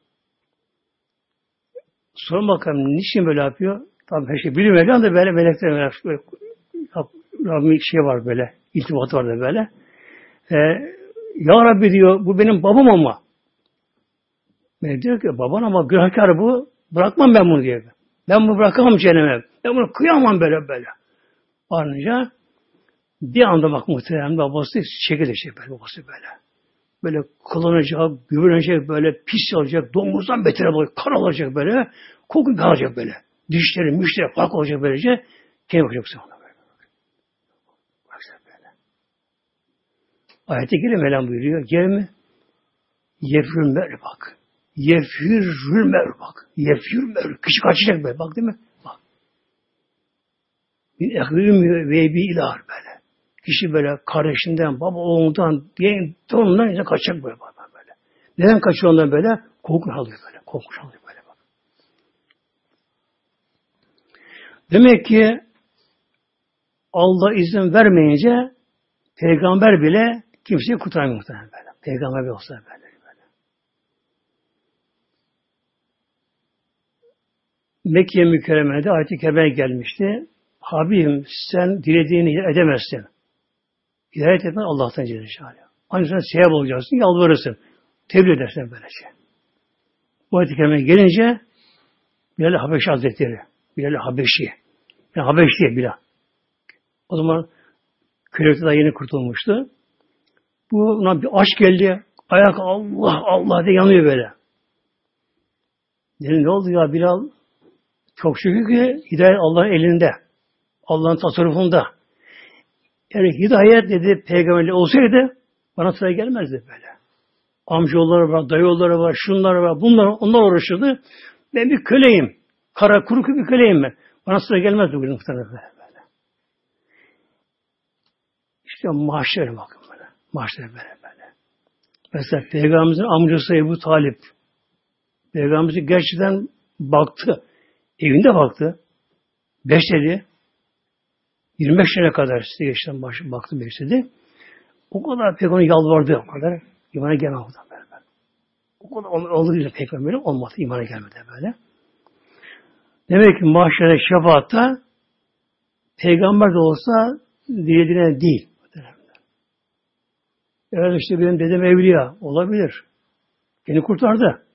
Sorun bakalım niçin böyle yapıyor? Tabi her şey bilim Mevlam da böyle melekler böyle, Rabbim şey var böyle, iltifatı var da böyle. Ee, ya Rabbi diyor, bu benim babam ama. Ben diyor ki, baban ama günahkar bu, bırakmam ben bunu diyor. Ben bunu bırakamam cehenneme. Ben bunu kıyamam böyle böyle. Varınca bir anda bak muhtemelen babası şey böyle babası böyle. Böyle kullanacak, güvenecek, böyle pis olacak, domuzdan beter olacak, kar olacak böyle, koku kalacak böyle. Dişleri, müşteri fark olacak böylece. Kim bakacak sana böyle. Baksana böyle. Ayette geliyor Mevlam buyuruyor. Gel mi? Yefrül mer bak. Yefrül mer bak. Yefrül mer. Kişi kaçacak böyle. Bak değil mi? Bak. Bir ehvim ve bir ilah böyle. Kişi böyle kardeşinden, baba oğlundan, diye torunundan kaçacak böyle. böyle. Neden kaçıyor ondan böyle? Korku alıyor böyle. Korku alıyor. Demek ki Allah izin vermeyince peygamber bile kimseyi kurtaramıyor muhtemelen böyle. Peygamber bile olsa böyle. böyle. Mekke mükerremede ayet-i kerime gelmişti. Habibim sen dilediğini edemezsin. Hidayet etmen Allah'tan Celle Celaluhu. Ancak sevap olacaksın, yalvarırsın. Tebliğ edersin böylece. Bu kerime gelince Bilal Habeşi Hazretleri, Bilal Habeşi, yani Habeş diye Bilal. O zaman kölelikte daha yeni kurtulmuştu. Buna bir aşk geldi. Ayak Allah Allah diye yanıyor böyle. Dedim ne oldu ya Bilal? Çok şükür ki hidayet Allah'ın elinde. Allah'ın tasarrufunda. Yani hidayet dedi peygamberli olsaydı bana sıra gelmezdi böyle. Amcaoğulları var, dayıoğulları var, şunlar var, bunlar, onlar uğraşırdı. Ben bir köleyim. Kara kuru bir köleyim ben. Bana sıra gelmez bugün muhtemelen böyle. İşte mahşer bakın böyle. Mahşer böyle böyle. Mesela Peygamberimizin amcası Ebu Talip Peygamberimiz gerçekten baktı. Evinde baktı. Besledi. 25 sene kadar size geçten baktı besledi. O kadar peygamber yalvardı o kadar. İmana gelmedi böyle. O kadar oldu güzel peygamber olmadı. imana gelmedi böyle. Demek ki mahşere şefaatta peygamber de olsa dilediğine değil. Evet işte benim dedem evliya olabilir. Beni kurtardı.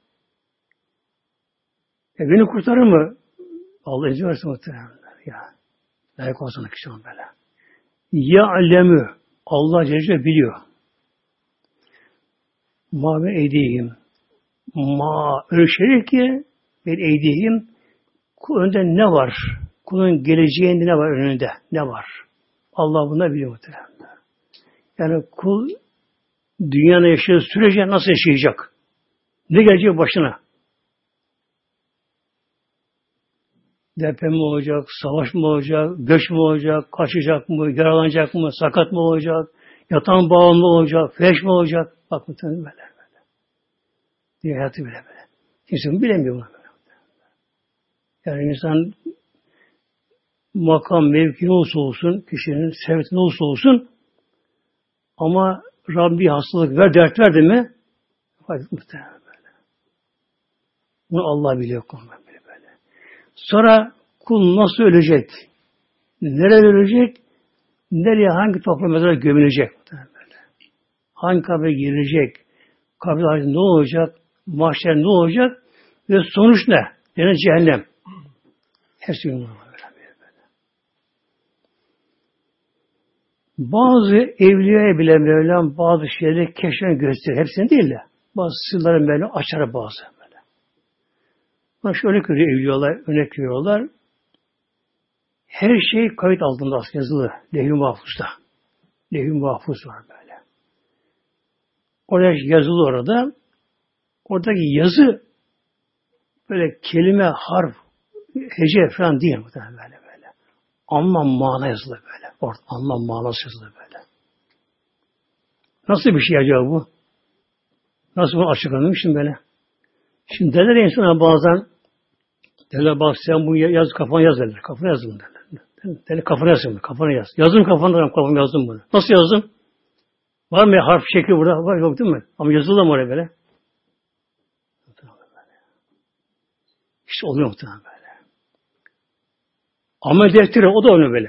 E beni kurtarır mı? Allah izin versin muhtemelen. Ya. Layık olsun kişi böyle. Ya alemi Allah Celle biliyor. Ma ve eydihim. Ma öyle şey ki ben eydihim Kul önünde ne var? Kulun geleceğinde ne var önünde? Ne var? Allah bunda biliyor muhtemelen. Yani kul dünyada yaşadığı sürece nasıl yaşayacak? Ne gelecek başına? Deprem mi olacak, savaş mı olacak, göç mü olacak, kaçacak mı, yaralanacak mı, sakat mı olacak, yatan bağımlı olacak, feş mi olacak? Bak muhtemelen böyle böyle. Diye hayatı bile böyle. Kimse bunu bilemiyor bunu. Yani insan makam, mevki ne olursa olsun, kişinin serveti ne olursa olsun ama Rabbi hastalık ver, dert verdi mi? Hayır, muhtemelen böyle. Bunu Allah biliyor. Böyle. Sonra kul nasıl ölecek? Nerede ölecek? Nereye, hangi toprağa mezara gömülecek? Hangi kabre girecek? Kabir ne olacak? Mahşer ne olacak? Ve sonuç ne? Yani cehennem. Hepsi bunlar. Bazı evliyaya bile Mevlam bazı şeyleri keşfen gösterir. Hepsini değil de. Bazı sırları Mevlam açar bazı. Bak şöyle görüyor evliyalar, örnek veriyorlar. Her şey kayıt altında aslında yazılı. Lehü mahfuzda. Lehü mahfuz var böyle. Orada yazılı orada. Oradaki yazı böyle kelime, harf, hece falan değil muhtemelen böyle böyle. Anlam mana yazılı böyle. Orada anlam manası yazılı böyle. Nasıl bir şey acaba bu? Nasıl bunu açıklanıyor şimdi böyle? Şimdi derler insana bazen derler bak sen bu yaz kafana yaz derler. Kafana yaz bunu derler. Derler kafana yaz bunu. Kafana yaz. Yazın kafana kafana yazdım bunu. Nasıl yazdım? Var mı harf şekli burada? Var yok değil mi? Ama yazılı mı oraya böyle? İşte oluyor muhtemelen böyle. Amel defteri o da oluyor böyle.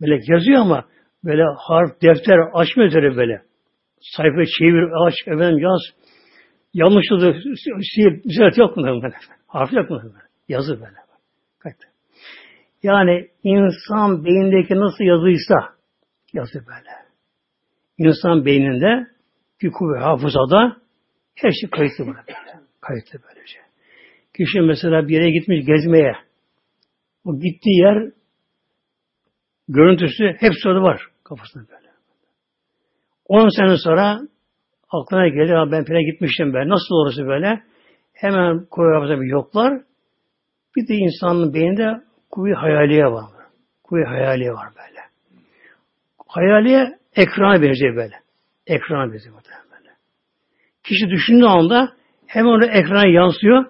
Melek yazıyor ama böyle harf, defter açma üzere böyle. Sayfa çevir, aç, efendim yaz. Yanlış oldu, sil, düzelt yok mu böyle? Harf yok mu böyle? Yazı böyle. Yani insan beyindeki nasıl yazıysa yazı böyle. İnsan beyninde bir kuvve hafızada her şey kayıtlı böyle. Kayıtlı böylece. Kişi mesela bir yere gitmiş gezmeye. O gittiği yer görüntüsü hepsi orada var kafasında böyle. 10 sene sonra aklına gelir, ben pire gitmiştim ben. Nasıl orası böyle? Hemen koyu bir yoklar. Bir de insanın beyninde kuvve hayaliye var. Kuvve hayaliye var böyle. Hayaliye ekrana benziyor böyle. Ekrana benziyor böyle. Kişi düşündüğü anda hemen orada ekrana yansıyor.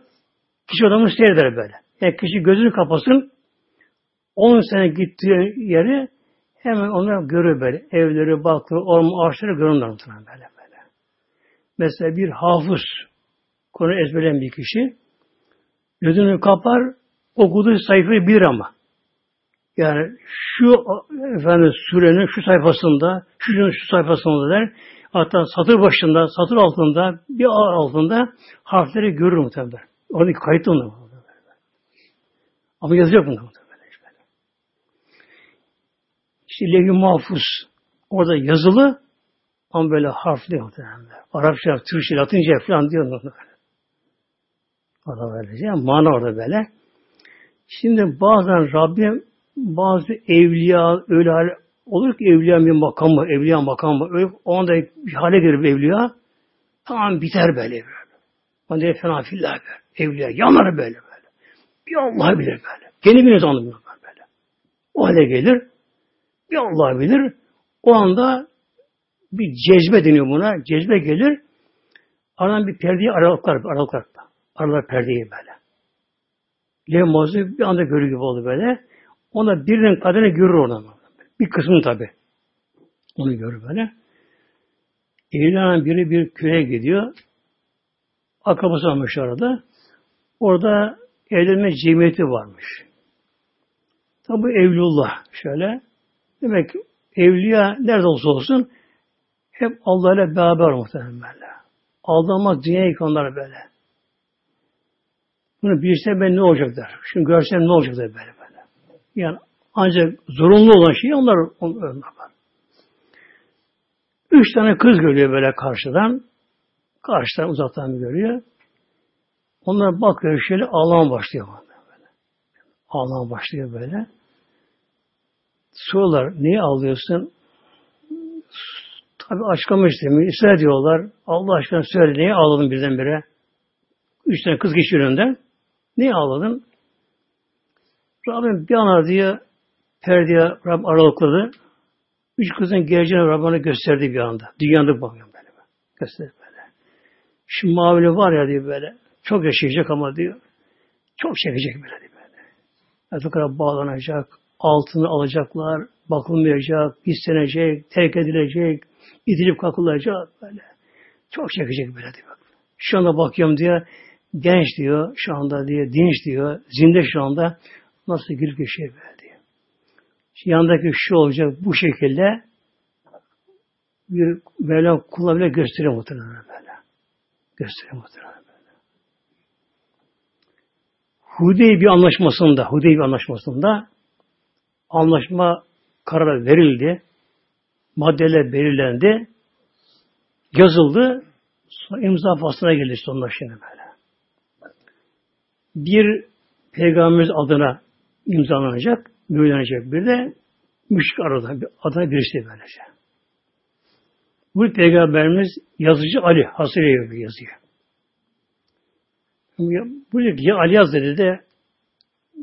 Kişi adamı seyreder böyle. Yani kişi gözünü kapasın 10 sene gittiği yeri hemen onlar görür böyle. Evleri, bakır, orman, ağaçları görürler muhtemelen böyle böyle. Mesela bir hafız konu ezberleyen bir kişi gözünü kapar okuduğu sayfayı bilir ama. Yani şu efendim sürenin şu sayfasında, şu şu sayfasında der. Hatta satır başında, satır altında, bir ağır altında harfleri görür muhtemelen. Oradaki kayıtlı onlar. Ama yazı yok bunda. İşte levh mahfuz orada yazılı ama böyle harfli muhtemelen. Arapça, Türkçe, Latince falan diyor. Orada böylece. Mana orada böyle. Şimdi bazen Rabbim bazı evliya öyle hal olur ki evliya bir makam mı, evliya makam mı, öyle, o anda bir hale gelir evliya, tamam biter böyle böyle. O da fena fillah böyle. Evliya yanar böyle böyle. Bir Allah bilir böyle. Kendi bilir anlamıyor böyle. O hale gelir. Bir Allah bilir. O anda bir cezbe deniyor buna. Cezbe gelir. Aradan bir perdeyi aralıklar, aralıklar. Aralar perdeyi böyle. Levmazı bir anda görür gibi oldu böyle. Ona birinin kaderini görür oradan. Bir kısmını tabi. Onu görür böyle. Evlanan biri bir köye gidiyor. Akabası almış orada. Orada evlenme cemiyeti varmış. Tabi Evlullah şöyle. Demek ki evliya nerede olsa olsun hep Allah ile beraber muhtemelen böyle. Aldanmak dünya ikonları böyle. Bunu bilse ben ne olacak der. Şunu görsem ne olacak der böyle böyle. Yani ancak zorunlu olan şey onlar, onlar var. Üç tane kız görüyor böyle karşıdan. Karşıdan uzaktan görüyor. Onlar bakıyor şöyle ağlama başlıyor. Böyle. Ağlama başlıyor böyle. Sorular niye ağlıyorsun? Abi açıklamak istemiyor. İsrail diyorlar. Allah aşkına söyle neye ağladın birdenbire? Üç tane kız geçiyor önünden. Niye ağladın? Rabbim bir an diye perdeye Rabbim aralıkladı. Üç kızın geleceğini Rabbana gösterdi bir anda. Dünyada bakıyorum böyle. Gösterdi böyle. Şu mavili var ya diyor böyle. Çok yaşayacak ama diyor. Çok çekecek böyle diyor böyle. Kadar bağlanacak. Altını alacaklar. Bakılmayacak. istenecek. Terk edilecek. itilip kakılacak böyle. Çok çekecek böyle diyor. Şu anda bakıyorum diyor. Genç diyor. Şu anda diyor. Dinç diyor. Zinde şu anda. Nasıl girip geçiyor böyle diyor. Şimdi yandaki şu olacak bu şekilde bir Mevlam kula bile gösteriyor muhtemelen böyle. Gösteriyor muhtemelen böyle. Hudeybi anlaşmasında, Hudeybi anlaşmasında anlaşma kararı verildi. Maddeler belirlendi. Yazıldı. Sonra imza faslına geldi sonunda şimdi böyle. Bir peygamberimiz adına imzalanacak, mühürlenecek bir de müşrik arada, adına birisi böylece. Bu peygamberimiz yazıcı Ali, Hasire yazıyor. Bu ya Ali yaz dedi de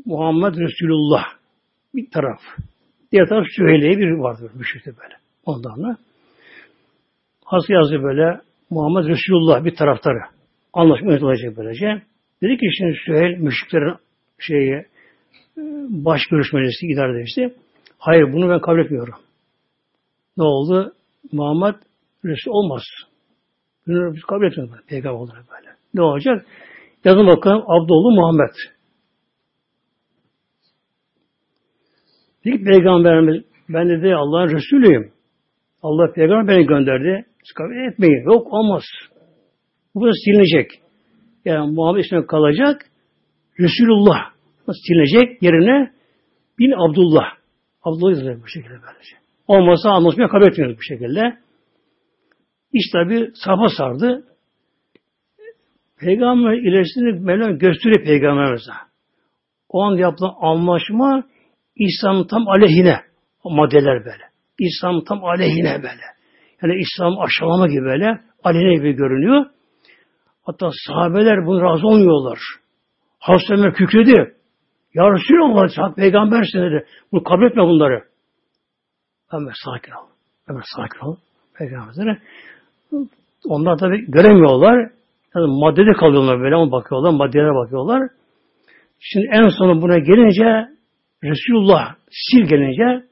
Muhammed Resulullah bir taraf. Diğer taraf Süheyle'ye bir vardır müşrikte böyle. Ondan da. Hasır yazdı böyle Muhammed Resulullah bir taraftarı. Anlaşma olacak böylece. Dedi ki şimdi Süheyl müşriklerin şeyi baş görüşmecisi idare işte. Hayır bunu ben kabul etmiyorum. Ne oldu? Muhammed Resul olmaz. Bunu biz kabul etmiyoruz. Peygamber olarak böyle. Ne olacak? Yazın bakalım Abdullah Muhammed. İlk peygamberimiz ben dedi Allah'ın Resulüyüm. Allah peygamber beni gönderdi. Siz kabul etmeyin. Yok olmaz. Bu da silinecek. Yani Muhammed ismi kalacak. Resulullah silinecek yerine bin Abdullah. Abdullah yazılır bu şekilde böylece. Olmasa anlaşmaya kabul etmiyoruz bu şekilde. İş tabi safa sardı. Peygamber ilerisini Mevlam gösteriyor peygamberimize. O an yapılan anlaşma İslam'ın tam aleyhine maddeler böyle. İslam tam aleyhine böyle. Yani İslam aşağılama gibi böyle aleyhine gibi görünüyor. Hatta sahabeler bunu razı olmuyorlar. Hazreti Ömer kükredi. Ya Resulallah sen peygambersin dedi. Bunu kabul etme bunları. Ömer sakin ol. Ömer sakin ol. Peygamberlere. Onlar tabi göremiyorlar. Yani maddede kalıyorlar böyle ama bakıyorlar. Maddelere bakıyorlar. Şimdi en sonu buna gelince Resulullah sil gelince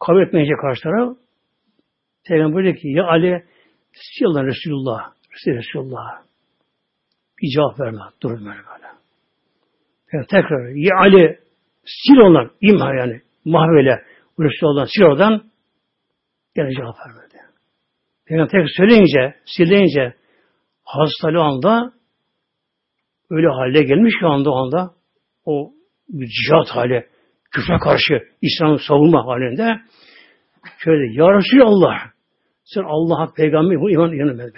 kabul etmeyecek karşı taraf Peygamber dedi ki ya Ali sil Resulullah Resulullah bir cevap verme. Durun böyle böyle. Yani tekrar ya Ali sil onlar imha yani mahvele Resulullah'dan sil oradan gene cevap vermedi. Peygamber tekrar söyleyince, sileyince hastalı anda öyle hale gelmiş şu anda anda o cihat hali küfre karşı İslam'ı savunma halinde şöyle Ya Resulallah sen Allah hak peygamber bu iman iman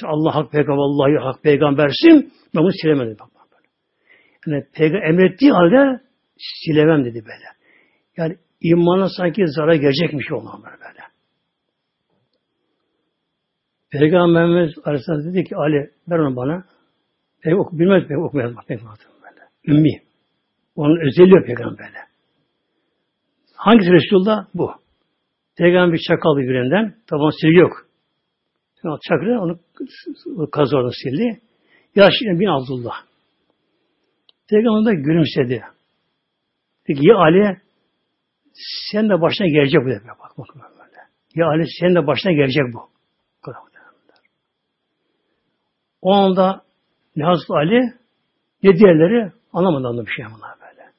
Sen Allah hak peygamber Allah'ı hak peygambersin ben bunu silemedim. Bak. Yani peygamber emrettiği halde silemem dedi böyle. Yani imana sanki zarar gelecekmiş olan böyle. Peygamberimiz Aleyhisselam dedi ki Ali ver onu bana. Peygamber oku, bilmez peygamber okumayaz peygamber böyle. Ümmi. Onun özelliği peygamberle. Hangisi Resulullah? Bu. Peygamber bir çakal birbirinden. Taban silgi yok. Çaklı onu kazı orada sildi. Yaş bin Abdullah. Peygamber de gülümsedi. Peki ya Ali sen de başına gelecek bu dedi. Bak, bak, böyle. Ya Ali sen de başına gelecek bu. O anda ne Hazreti Ali ne diğerleri anlamadı bir şey bunlar böyle.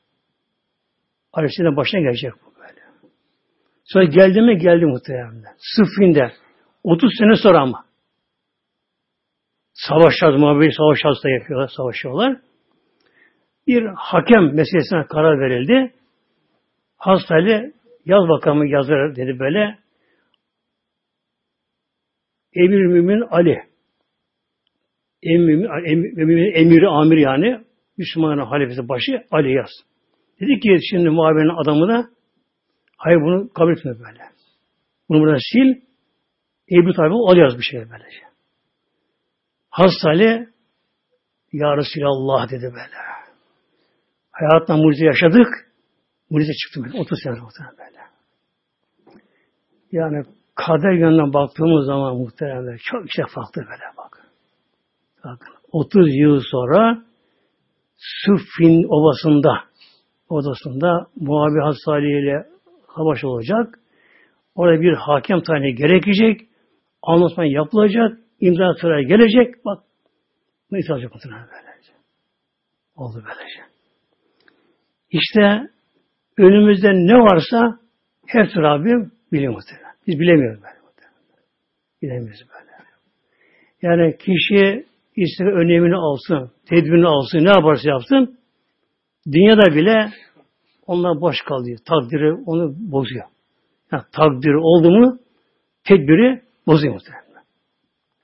Ali senin başına gelecek bu böyle. Sonra geldi mi geldi muhtemelen. Sıffinde. 30 sene sonra ama. Savaşlar, muhabbeti savaşlar da yapıyorlar, savaşıyorlar bir hakem meselesine karar verildi. Hastayla yaz bakamı yazar dedi böyle. Emir Mümin Ali. Emir, emir, emiri amir yani Müslümanın halifesi başı Ali yaz. Dedi ki şimdi muhabirin adamı da hayır bunu kabul etme böyle. Bunu buradan sil Ebu Talib'e alıyoruz bir şey böylece. Hastali Ya Resulallah dedi böyle. Hayatla mucize yaşadık. Mucize çıktı böyle. 30 sene böyle. Yani kader yönünden baktığımız zaman muhtemelen çok şey farklı böyle bak. Bakın 30 yıl sonra Süffin Ovası'nda odasında muhabi Hassali ile savaş olacak. Orada bir hakem tane gerekecek. Anlaşma yapılacak. imza sıraya gelecek. Bak ne olacak muhtemelen böylece. Oldu böylece. İşte önümüzde ne varsa türlü Rabbim biliyor muhtemelen. Biz bilemiyoruz böyle. Bilemiyoruz böyle. Yani kişi ister önemini alsın, tedbirini alsın, ne yaparsa yapsın, dünyada bile onlar boş kalıyor. Takdiri onu bozuyor. Yani takdiri oldu mu tedbiri bozuyor muhtemelen.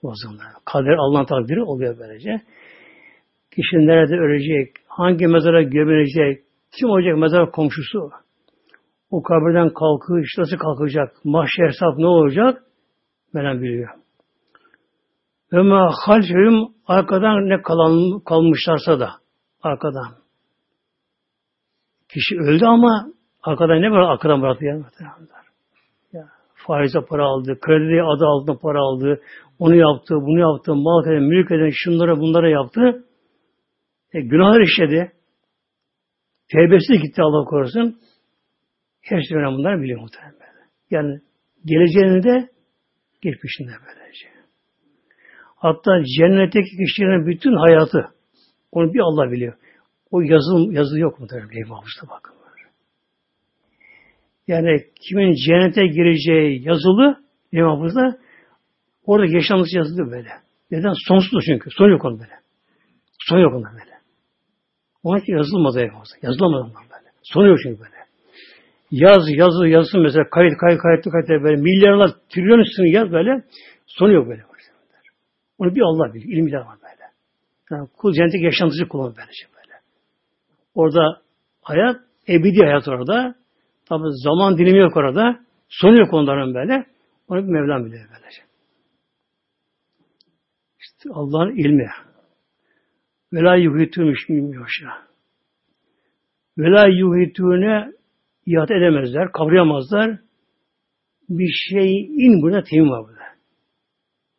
Bozuyor. Kader Allah'ın takdiri oluyor böylece. Kişi nerede ölecek, hangi mezara gömülecek, kim olacak mezar komşusu, o kabirden kalkış, nasıl kalkacak, mahşer hesap ne olacak, Mevlam biliyor. Ve ma halfehum arkadan ne kalan, kalmışlarsa da arkadan. Kişi öldü ama arkadan ne var arkadan bıraktı ya faize para aldı, kredi adı altında para aldı, onu yaptı, bunu yaptı, mal eden, mülk eden, şunlara bunlara yaptı. E, günahlar işledi. Tevbesi gitti Allah korusun. Hepsi şey bunları biliyor muhtemelen. Yani geleceğini de geçmişinde böylece. Hatta cennetteki kişilerin bütün hayatı onu bir Allah biliyor. O yazı, yazı yok mu Leyh Mahfuz'da bakın. Yani kimin cennete gireceği yazılı Leyh Mahfuz'da orada yaşanması yazılı böyle. Neden? Sonsuz çünkü. Son yok onun böyle. Son yok onun böyle. Onun için yazılmadı Leyh Mahfuz'da. Yazılamadı ondan böyle. Son yok çünkü böyle. Yaz, yazı, yazsın mesela kayıt, kayıt, kayıt, kayıt, böyle milyarlar, trilyon üstünü yaz böyle. Sonu yok böyle. Onu bir Allah bilir. İlim var böyle. Yani kul cennetteki yaşantısı kullanır böylece böyle. Orada hayat, ebedi hayat orada. Tabi zaman dilimi yok orada. Sonu yok onların böyle. Onu bir Mevlam biliyor böylece. İşte Allah'ın ilmi. Vela yuhitûmüş bilmiyor ya. Vela yuhitûne ihat edemezler, kavrayamazlar. Bir şeyin buna temin var burada.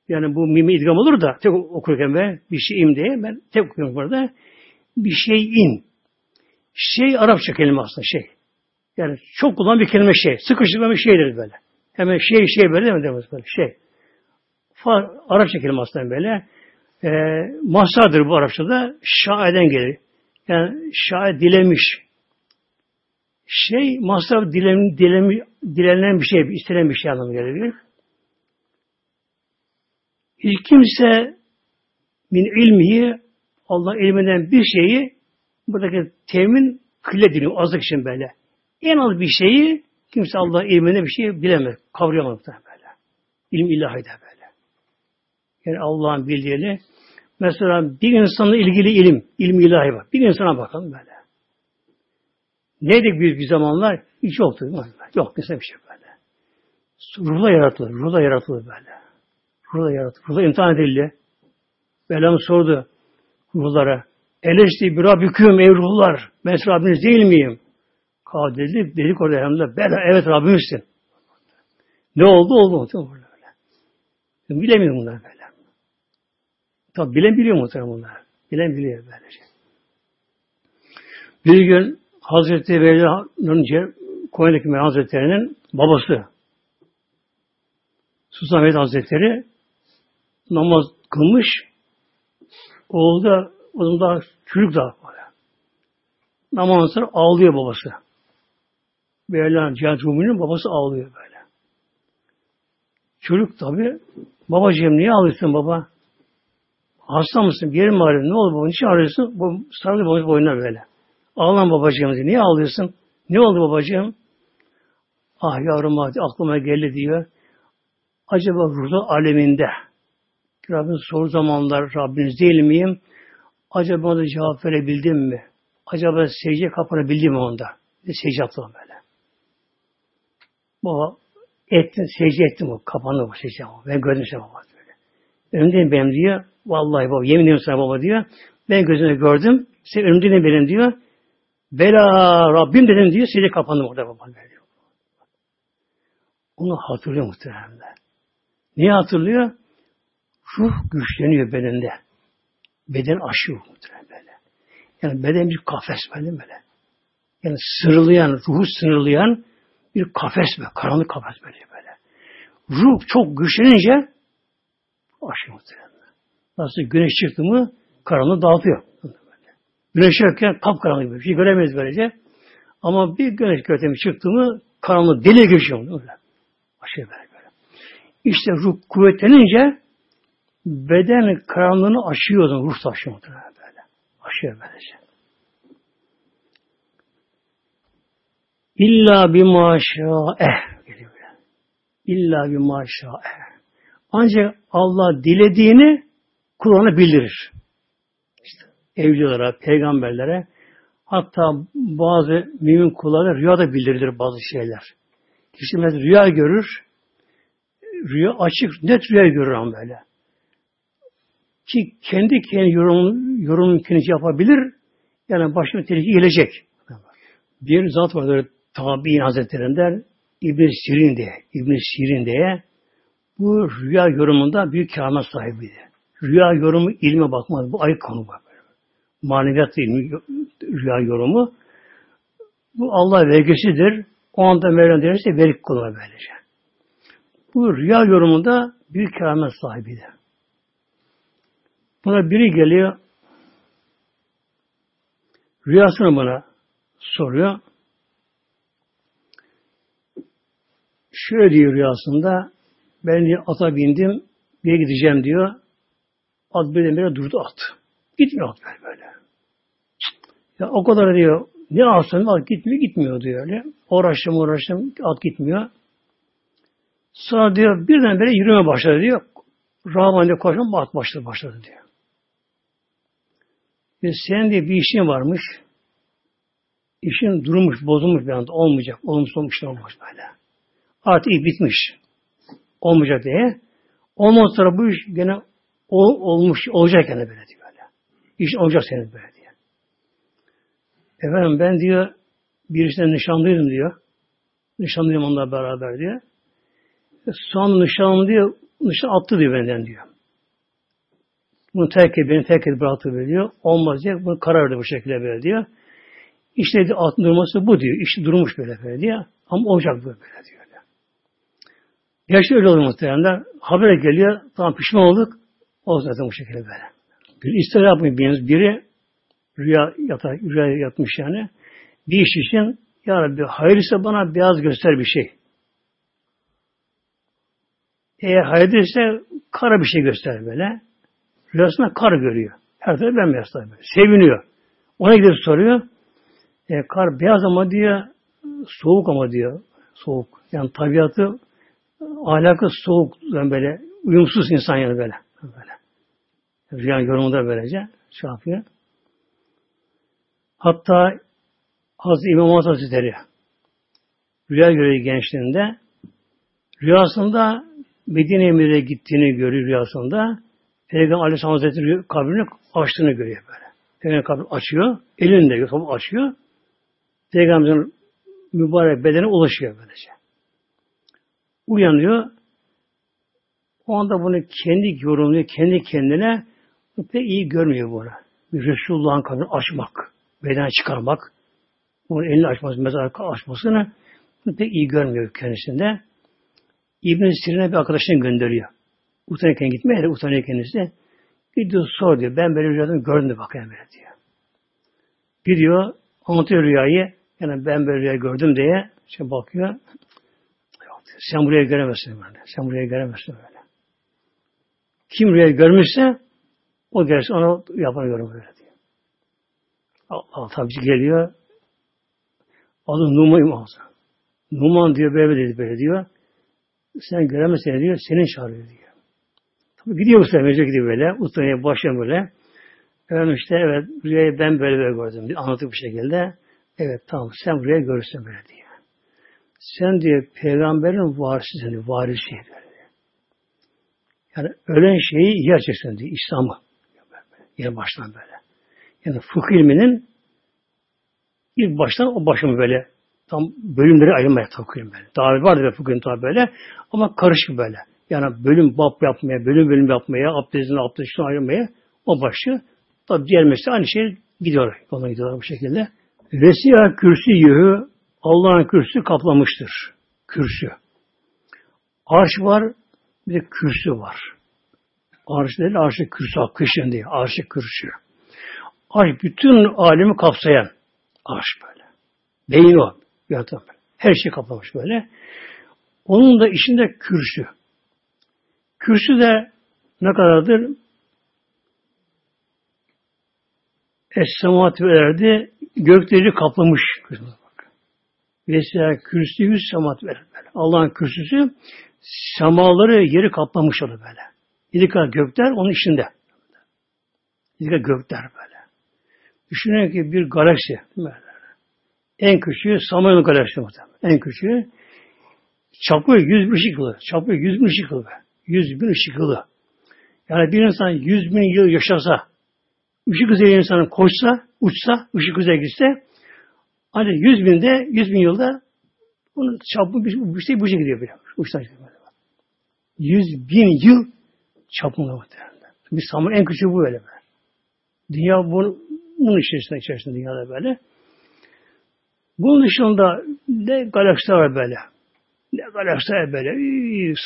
Yani bu mimi idgam olur da tek okurken ben bir şeyim diye ben tek okuyorum burada. Bir şeyin. Şey Arapça kelime aslında şey. Yani çok kullanılan bir kelime şey. Sıkıştırma bir şeydir böyle. Hemen şey şey böyle değil mi demez böyle şey. Far, Arapça kelime aslında böyle. E, mahsadır bu Arapçada. Şaiden gelir. Yani şair dilemiş. Şey masraf dilen, dilen, dilenen bir şey, istenen bir şey anlamı gelebilir. Hiç kimse min ilmihi Allah ilminden bir şeyi buradaki temin kılle deniyor azlık için böyle. En az bir şeyi kimse Allah ilminde bir şey bilemez, kavrayamaz böyle. İlim ilahi de böyle. Yani Allah'ın bildiğini mesela bir insanla ilgili ilim, ilim ilahi var. Bir insana bakalım böyle. Neydi büyük bir zamanlar? Hiç yoktu. Yok mesela bir şey böyle. Ruhla yaratılır. Ruhla yaratılır böyle. Ruhla yaratılır. Ruhla imtihan edildi. Velham sordu ruhlara. Eleşti bir Rabbiküm ey ruhlar. Ben Rabbiniz değil miyim? Kal dedi. Dedik orada de ben evet Rabbimizsin. Ne oldu? Oldu mu? Böyle. Bilemiyorum bunlar böyle. Tabi bilen biliyor muhtemelen bunlar. Bilen biliyor böylece. Bir gün Hazreti Mevla'nın Konya'daki Mevla Hazretleri'nin babası Sultan Mehmet Hazretleri namaz kılmış. Oğlu da o zaman daha çocuk daha böyle. Namazdan ağlıyor babası. Mevlana Cihat Rumi'nin babası ağlıyor böyle. Çocuk tabi babacığım niye ağlıyorsun baba? Hasta mısın? Bir yerin mi ağrıyor? Ne oldu baba? Niçin ağrıyorsun? Bu sarılıyor babası boynuna böyle. Ağlan babacığım diyor. Niye ağlıyorsun? Ne oldu babacığım? Ah yavrum hadi aklıma geldi diyor. Acaba ruhda aleminde Rabbin soru zamanlar Rabbiniz değil miyim? Acaba ona cevap verebildim mi? Acaba secde kapanabildim mi onda? Bir secde yaptım böyle. Baba Ettim, secde ettim o. Kapandı bu secde. Ben gördüm seni baba. Böyle. Önümdeyim benim diyor. Vallahi baba yemin ediyorum sana baba diyor. Ben gözüne gördüm. Sen önümdeyim benim diyor. Bela Rabbim dedim diyor. Secde kapandı orada baba. Diyor. Onu hatırlıyor muhtemelen. Niye hatırlıyor? Ruh güçleniyor bedende. Beden aşıyor muhtemelen böyle. Yani beden bir kafes böyle böyle. Yani sınırlayan, ruhu sınırlayan bir kafes böyle. Karanlık kafes böyle böyle. Ruh çok güçlenince aşıyor muhtemelen. Nasıl güneş çıktı mı karanlığı dağıtıyor. Güneş yokken kapkaranlık bir şey göremeyiz böylece. Ama bir güneş götemi çıktı mı karanlığı deli geçiyor. Öyle. Aşıyor böyle böyle. İşte ruh kuvvetlenince beden karanlığını aşıyor ruh taşıyor böyle. Aşıyor böylece. İlla bir maşa'eh. İlla bir maşa'eh. Ancak Allah dilediğini Kur'an'a bildirir. İşte evlilere, peygamberlere hatta bazı mümin kullara rüyada bildirilir bazı şeyler. Kişi mesela rüya görür, rüya açık, net rüya görür ama böyle. Ki kendi kendi yorum, yorum yapabilir, yani başına tehlike gelecek. Bir zat vardır tabi'in hazretlerinden İbn Sirin diye, İbn Sirin diye bu rüya yorumunda büyük kâhmet sahibiydi. Rüya yorumu ilme bakmaz. Bu ayık konu var. Maneviyat ilmi rüya yorumu. Bu Allah vergisidir. O anda Mevlam derse verik kuluna böylece. Bu rüya yorumunda büyük keramet sahibiydi. Buna biri geliyor, rüyasını bana soruyor. Şöyle diyor rüyasında, ben diyor, ata bindim, bir gideceğim diyor. At birdenbire durdu at. Gitmiyor at böyle böyle. Ya o kadar diyor, ne alsam at gitmiyor, gitmiyor diyor öyle. Uğraştım uğraştım, at gitmiyor. Sonra diyor birdenbire yürüme başladı diyor. Rahman diyor koşma at başladı başladı diyor. Ve senin diye bir işin varmış. İşin durmuş, bozulmuş bir anda. Olmayacak. Olmuş olmuş olmuş böyle. Artık iyi bitmiş. Olmayacak diye. Ondan sonra bu iş gene o, olmuş, olacak yani böyle diyor. Böyle. İş olacak senin böyle diyor. Efendim ben diyor birisinden nişanlıydım diyor. Nişanlıyım onunla beraber diyor. Son nişanım diyor, nişan attı diyor benden diyor. Bunu terk et, beni terk et bıraktı böyle diyor. Olmaz diyor. Bunu karar verdi bu şekilde böyle diyor. İşte diyor, altın durması bu diyor. İşte durmuş böyle böyle diyor. Ama olacak böyle böyle diyor. Gerçi öyle olur muhtemelen. Habere geliyor. Tamam pişman olduk. O zaten bu şekilde böyle. Bir ister yapmayın biriniz. Biri rüya yatar, rüya yatmış yani. Bir iş için ya Rabbi hayırlısı bana beyaz göster bir şey. Eğer hayırlıysa kara bir şey göster böyle. Rüyasında kar görüyor. Her tarafı bembeyaz tabi. Seviniyor. Ona gidip soruyor. E, kar beyaz ama diyor soğuk ama diyor. Soğuk. Yani tabiatı ahlakı soğuk yani böyle uyumsuz insan yani böyle. böyle. Rüya yorumunda böylece şey yapıyor. Hatta Hazreti İmam Hazretleri rüya görüyor gençliğinde rüyasında Medine Emir'e gittiğini görüyor rüyasında. Peygamber Aleyhisselam Hazretleri kabrini açtığını görüyor böyle. Peygamber kabrini açıyor. Elinde açıyor. Peygamberin mübarek bedene ulaşıyor böylece. Uyanıyor. O anda bunu kendi yorumluyor, kendi kendine pek iyi görmüyor bunu. Bir Resulullah'ın kabrini açmak, bedene çıkarmak, onun elini açması, mezar açmasını pek iyi görmüyor kendisinde. İbn Sirin'e bir arkadaşını gönderiyor. Utanırken gitmeye de utanıyor kendisi. Gidiyor sor diyor. Ben böyle rüyadan gördüm de bakayım böyle diyor. Gidiyor anlatıyor rüyayı. Yani ben böyle rüya gördüm diye şey bakıyor. Sen buraya göremezsin böyle. Sen buraya göremezsin böyle. Kim rüya görmüşse o gelsin onu yapamıyorum böyle diyor. Allah tabi geliyor. Adı Numan ağzı. Numan diyor böyle dedi böyle diyor. Sen göremezsin diyor. Senin çağırıyor diyor. Tabii gidiyor bu sefer gidiyor böyle. Utanıyor başlıyor böyle. Efendim işte evet rüyayı ben böyle böyle gördüm diyor. Anlatıyor bu şekilde. Evet tamam sen buraya görürsün böyle diyor. Sen diye peygamberin varisisin diyor, varisi diyor. Yani ölen şeyi iyi açacaksın diyor, İslam'ı. Yer baştan böyle. Yani fıkıh ilminin ilk baştan o başımı böyle tam bölümleri ayırmaya takıyorum böyle. Daha vardı be fıkhın tabi böyle ama karışık böyle. Yani bölüm bab yapmaya, bölüm bölüm yapmaya, abdestini abdestini ayırmaya o başı tabi diğer mesele aynı şey gidiyor. Yoluna gidiyorlar bu şekilde. Vesiya kürsü yıhı Allah'ın kürsü kaplamıştır. Kürsü. Arş var, bir de kürsü var. Arş değil, arşı kürsü, kışın değil, arşı kürsü. Arş bütün alemi kapsayan arş böyle. Beyin o. Yaratan Her şey kaplamış böyle. Onun da içinde kürsü. Kürsü de ne kadardır? Es-semat verdi, gökleri kaplamış. Vesaire kürsü yüz semat böyle. Allah'ın kürsüsü semaları yeri kaplamış olur böyle. Kadar gökler onun içinde. Kadar gökler böyle. Düşünün ki bir galaksi böyle. En küçüğü Samanyolu galaksi muhtemelen. En küçüğü çapı yüz bin ışık yılı. Çapı yüz bin ışık yılı. Yüz bin ışık yılı. Yani bir insan yüz bin yıl yaşasa, ışık hızıyla insanın koşsa, uçsa, ışık hızıyla gitse, ancak yüz binde, yüz bin yılda onun çapı bir, şey bu gidiyor bile. Uçtan gidiyor böyle. Yüz bin yıl çapında muhtemelen. Bir saman en küçüğü bu böyle. böyle. Dünya bunun, bunun içerisinde, içerisinde dünyada böyle. Bunun dışında ne galaksiler var böyle. Ne galaksiler böyle.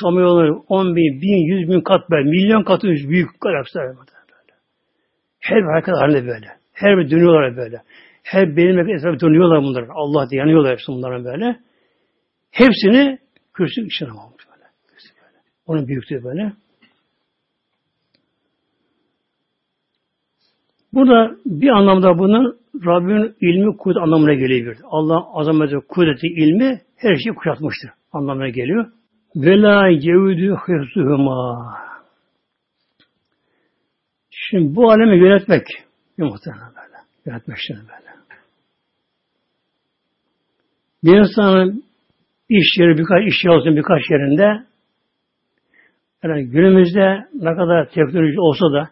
Samanyolu 10 bin, bin, yüz bin kat böyle. Milyon kat büyük galaksiler var böyle. Her bir hareket halinde böyle. Her bir dönüyorlar böyle. Her benim etrafı dönüyorlar bunlar. Allah diye yanıyorlar hepsi bunların böyle. Hepsini kürsü içine almış böyle. Onun büyüklüğü böyle. Burada bir anlamda bunun Rabbin ilmi kudret anlamına geliyor. Allah azameti, kudreti, ilmi her şeyi kuşatmıştır anlamına geliyor. Ve la cevdü hıfzuhuma. Şimdi bu alemi yönetmek bir muhtemelen böyle. Yönetmek şimdi böyle. Bir insanın iş yeri, birkaç iş olsun birkaç yerinde yani günümüzde ne kadar teknoloji olsa da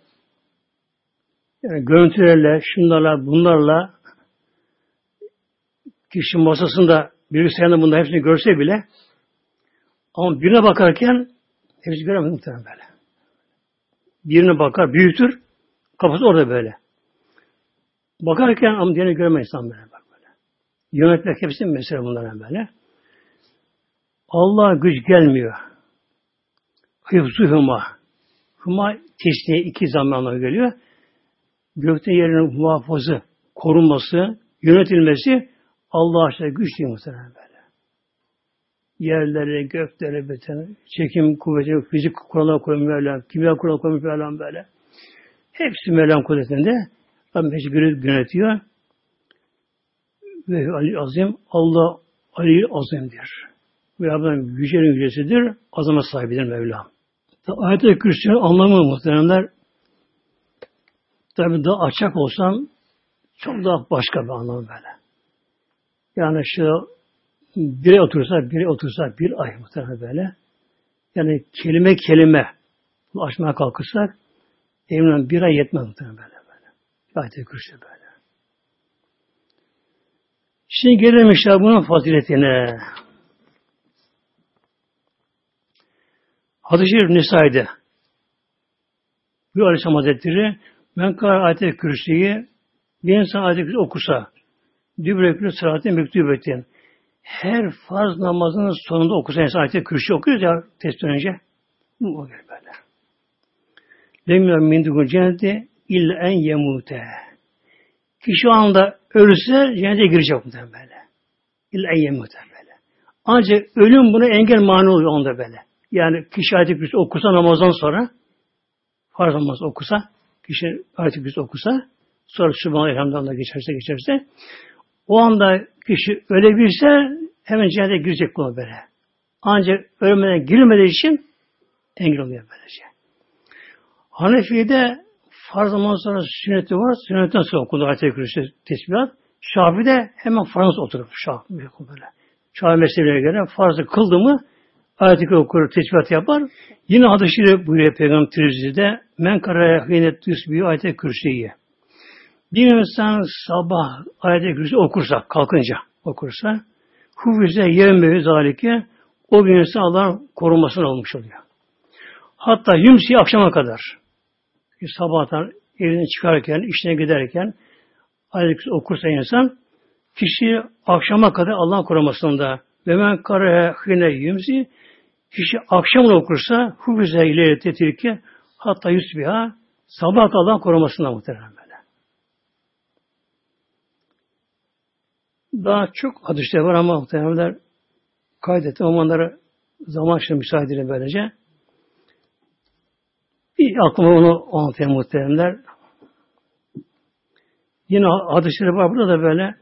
yani görüntülerle, şunlarla, bunlarla kişi masasında bilgisayarında bunların hepsini görse bile ama birine bakarken hepsi göremez muhtemelen böyle. Birine bakar, büyütür, kafası orada böyle. Bakarken ama diğerini göremez insan böyle. Yönetmek hepsi mesela bunların böyle. Allah güç gelmiyor. Hıfzuhuma. Huma tesniye iki zamanla geliyor gökte yerinin muhafazı, korunması, yönetilmesi Allah aşkına güç değil muhtemelen böyle. Yerlere, göklere, beten, çekim kuvveti, fizik kuralına koymuş kimya kuralına koymuş Mevlam böyle. Hepsi Mevlam kudretinde. Rabbim hepsi yönetiyor. Ve Ali Azim, Allah Ali Azim'dir. Ve Rabbim yücenin yücesidir, azama sahibidir Mevlam. Ayet-i Kürsü'nün anlamı muhteremler Tabi daha açak olsam çok daha başka bir anlam böyle. Yani şu biri otursa, biri otursa bir ay muhtemelen böyle. Yani kelime kelime açmaya kalkırsak eminim bir ay yetmez muhtemelen böyle. böyle. Ayet-i Kürsi böyle. Şimdi gelelim işte bunun faziletine. Hadis-i Şerif Nisa'ydı. Bu Aleyhisselam Hazretleri Men kar ayet-i kürsüyü bir insan ayet-i kürsü okusa dübrekülü sıratı mektubetin her farz namazının sonunda okusa insan ayet-i kürsü okuyoruz ya test önce bu o böyle. Lemmâ min dukul cenneti illa en yemute. Kişi o anda ölürse cennete girecek muhtemelen böyle. İlla en yemute böyle. Ancak ölüm buna engel mani oluyor onda böyle. Yani kişi ayet-i okusa namazdan sonra farz namaz okusa kişi ayet-i okusa, sonra Sübhanallah Elhamdülillah geçerse geçerse, o anda kişi ölebilse hemen cennete girecek kula böyle. Ancak ölmeden girmediği için engel oluyor böylece. Hanefi'de farz zaman sonra sünneti var. Sünnetten sonra okundu ayet-i kürsü tesbihat. Şafi'de hemen farz oturup Şafi böyle. Şafi mezhebine göre farzı kıldı mı ayet-i okur, tesbihat yapar. Yine hadis-i buyuruyor Peygamber Tirmizi'de men karaya hînet tüsbihü ayet-i kürsüye. Bir insan sabah ayet-i kürsü okursa, kalkınca okursa hufize yevmevi zalike o bir insan Allah'ın korumasına olmuş oluyor. Hatta yümsi akşama kadar sabahtan evine çıkarken, işine giderken ayet okursa insan kişi akşama kadar Allah'ın korumasında ve men kare hine yümsi kişi akşamını okursa hufize ile tetirke hatta yusbiha sabah Allah'ın korumasında muhtemelen böyle. Daha çok hadisler var ama muhtemelenler kaydettim ama onları zaman şimdi müsaade edin böylece. Aklıma onu anlatayım muhteremler. Yine hadisleri var burada da böyle.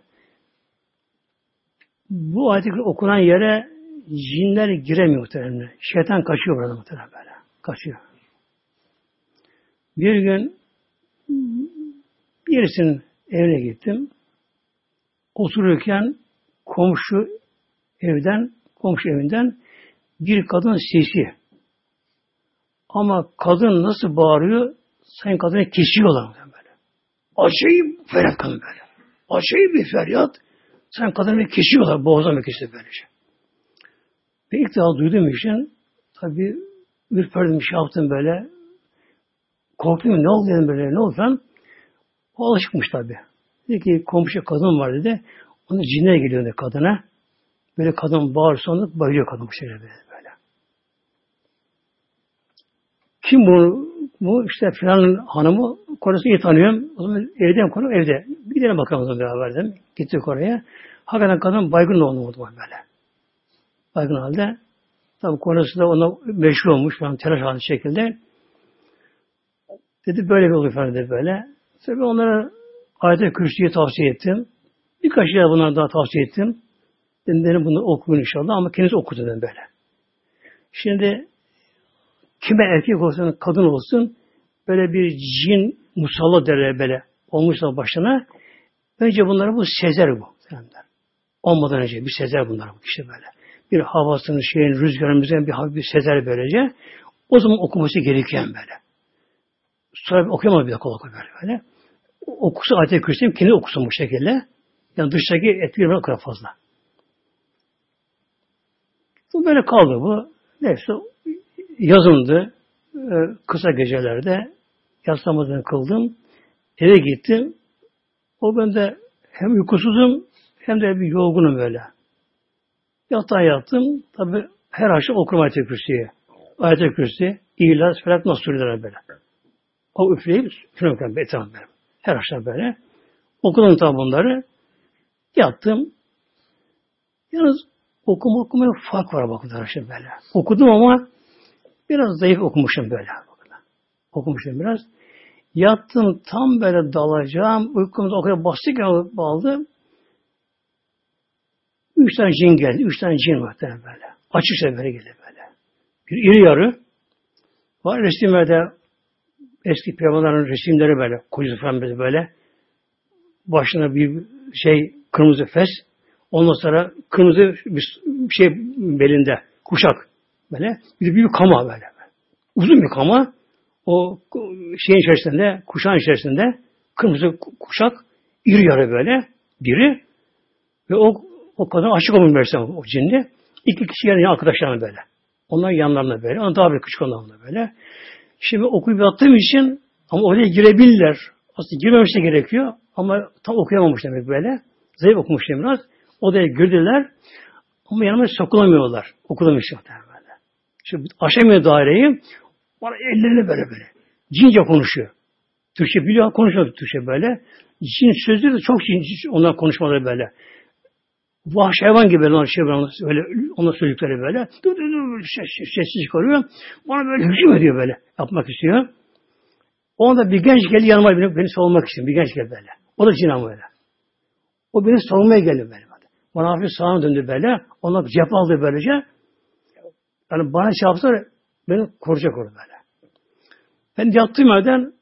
Bu ayet okunan yere cinler giremiyor muhteremler. Şeytan kaçıyor burada muhterem böyle. Kaçıyor. Bir gün birisinin evine gittim. Otururken komşu evden, komşu evinden bir kadın sesi ama kadın nasıl bağırıyor? Sayın kadını kesiyorlar böyle. Acayip feryat kadın böyle. Acayip bir feryat. Sen kadını kesiyorlar. Boğazdan kesiyor böylece. Ve ilk defa duyduğum için tabi ürperdim, şey yaptım böyle. Korktum ne oldu dedim böyle ne oldu falan. O alışıkmış tabi. Dedi ki komşu kadın var dedi. Onu cinler geliyor dedi kadına. Böyle kadın bağırsa onu bayılıyor kadın bu şeyler böyle. Kim bu? Bu işte filan hanımı konusunu iyi tanıyorum. O zaman evden konu evde. Gidelim bakalım o zaman beraber dedim. Gittik oraya. Hakikaten kadın baygın oldu böyle. Baygın halde. Tabi konusu da ona meşhur olmuş falan telaş halinde şekilde. Dedi böyle bir oluyor falan dedi böyle. Tabi onlara ayet-i kürsüyü tavsiye ettim. Birkaç yer bunları daha tavsiye ettim. Dedim benim bunu okuyun inşallah ama kendisi okudu dedim böyle. Şimdi kime erkek olsun, kadın olsun böyle bir cin musalla derler böyle olmuşsa başına önce bunları bu sezer bu. Olmadan önce bir sezer bunlar bu kişi böyle. Bir havasını, şeyin, rüzgarımızın bir bir sezer böylece. O zaman okuması gerekiyor böyle. Sonra okuyamaz bir de kolay böyle böyle. Okusu ayet-i kürsüyüm, kendi okusun bu şekilde. Yani dıştaki etkileri kadar fazla. Bu böyle kaldı bu. Neyse yazındı. E, kısa gecelerde yatsı kıldım. Eve gittim. O bende hem uykusuzum hem de bir yorgunum böyle. Yatağa yattım. Tabi her akşam okurum ayet-i kürsüye. Ayet-i kürsü, İhlas, Felak, sürüler böyle. O üfleyip üflemek etrafım böyle. Her akşam böyle. Okudum tabi bunları. Yattım. Yalnız okuma okumaya fark var bakın arkadaşlar böyle. Okudum ama Biraz zayıf okumuşum böyle. Okumuşum biraz. Yattım tam böyle dalacağım. Uykumuz o kadar bastık ya bağlı. Üç tane cin geldi. Üç tane cin var böyle. Açıkça böyle geldi böyle. Bir iri yarı. Var resimlerde eski peygamberlerin resimleri böyle. Kuyruk falan böyle. Başına bir şey kırmızı fes. Ondan sonra kırmızı bir şey belinde. Kuşak. Böyle. Bir büyük kama böyle. Uzun bir kama. O şeyin içerisinde, kuşağın içerisinde kırmızı kuşak iri yarı böyle biri ve o o kadın aşık olmuş mesela o cinli. İki kişi yani arkadaşlarına böyle. Onlar yanlarına böyle. Onlar daha bir küçük onlarla böyle. Şimdi okuyup yattığım için ama oraya girebilirler. Aslında girmemiş de gerekiyor. Ama tam okuyamamış demek böyle. Zayıf okumuş biraz. Odaya girdiler. Ama yanıma sokulamıyorlar. Okulamış muhtemelen. Şimdi aşamıyor daireyi. Bana ellerini böyle böyle. Cince konuşuyor. Türkçe biliyor, konuşuyor Türkçe böyle. Cin sözleri de çok cin, onlar konuşmaları böyle. Vahşi hayvan gibi böyle, şey böyle onlar söyledikleri böyle. Dur dur dur ses, sessiz çıkarıyor. Bana böyle hücum ediyor böyle. Yapmak istiyor. Onda bir genç geldi yanıma beni, beni savunmak için. Bir genç geldi böyle. O da cin böyle. O beni savunmaya geldi böyle. Bana hafif sağına döndü böyle. Ona cep aldı böylece. Yani bana çarpsa beni koruyacak orada böyle. Ben yattığım yerden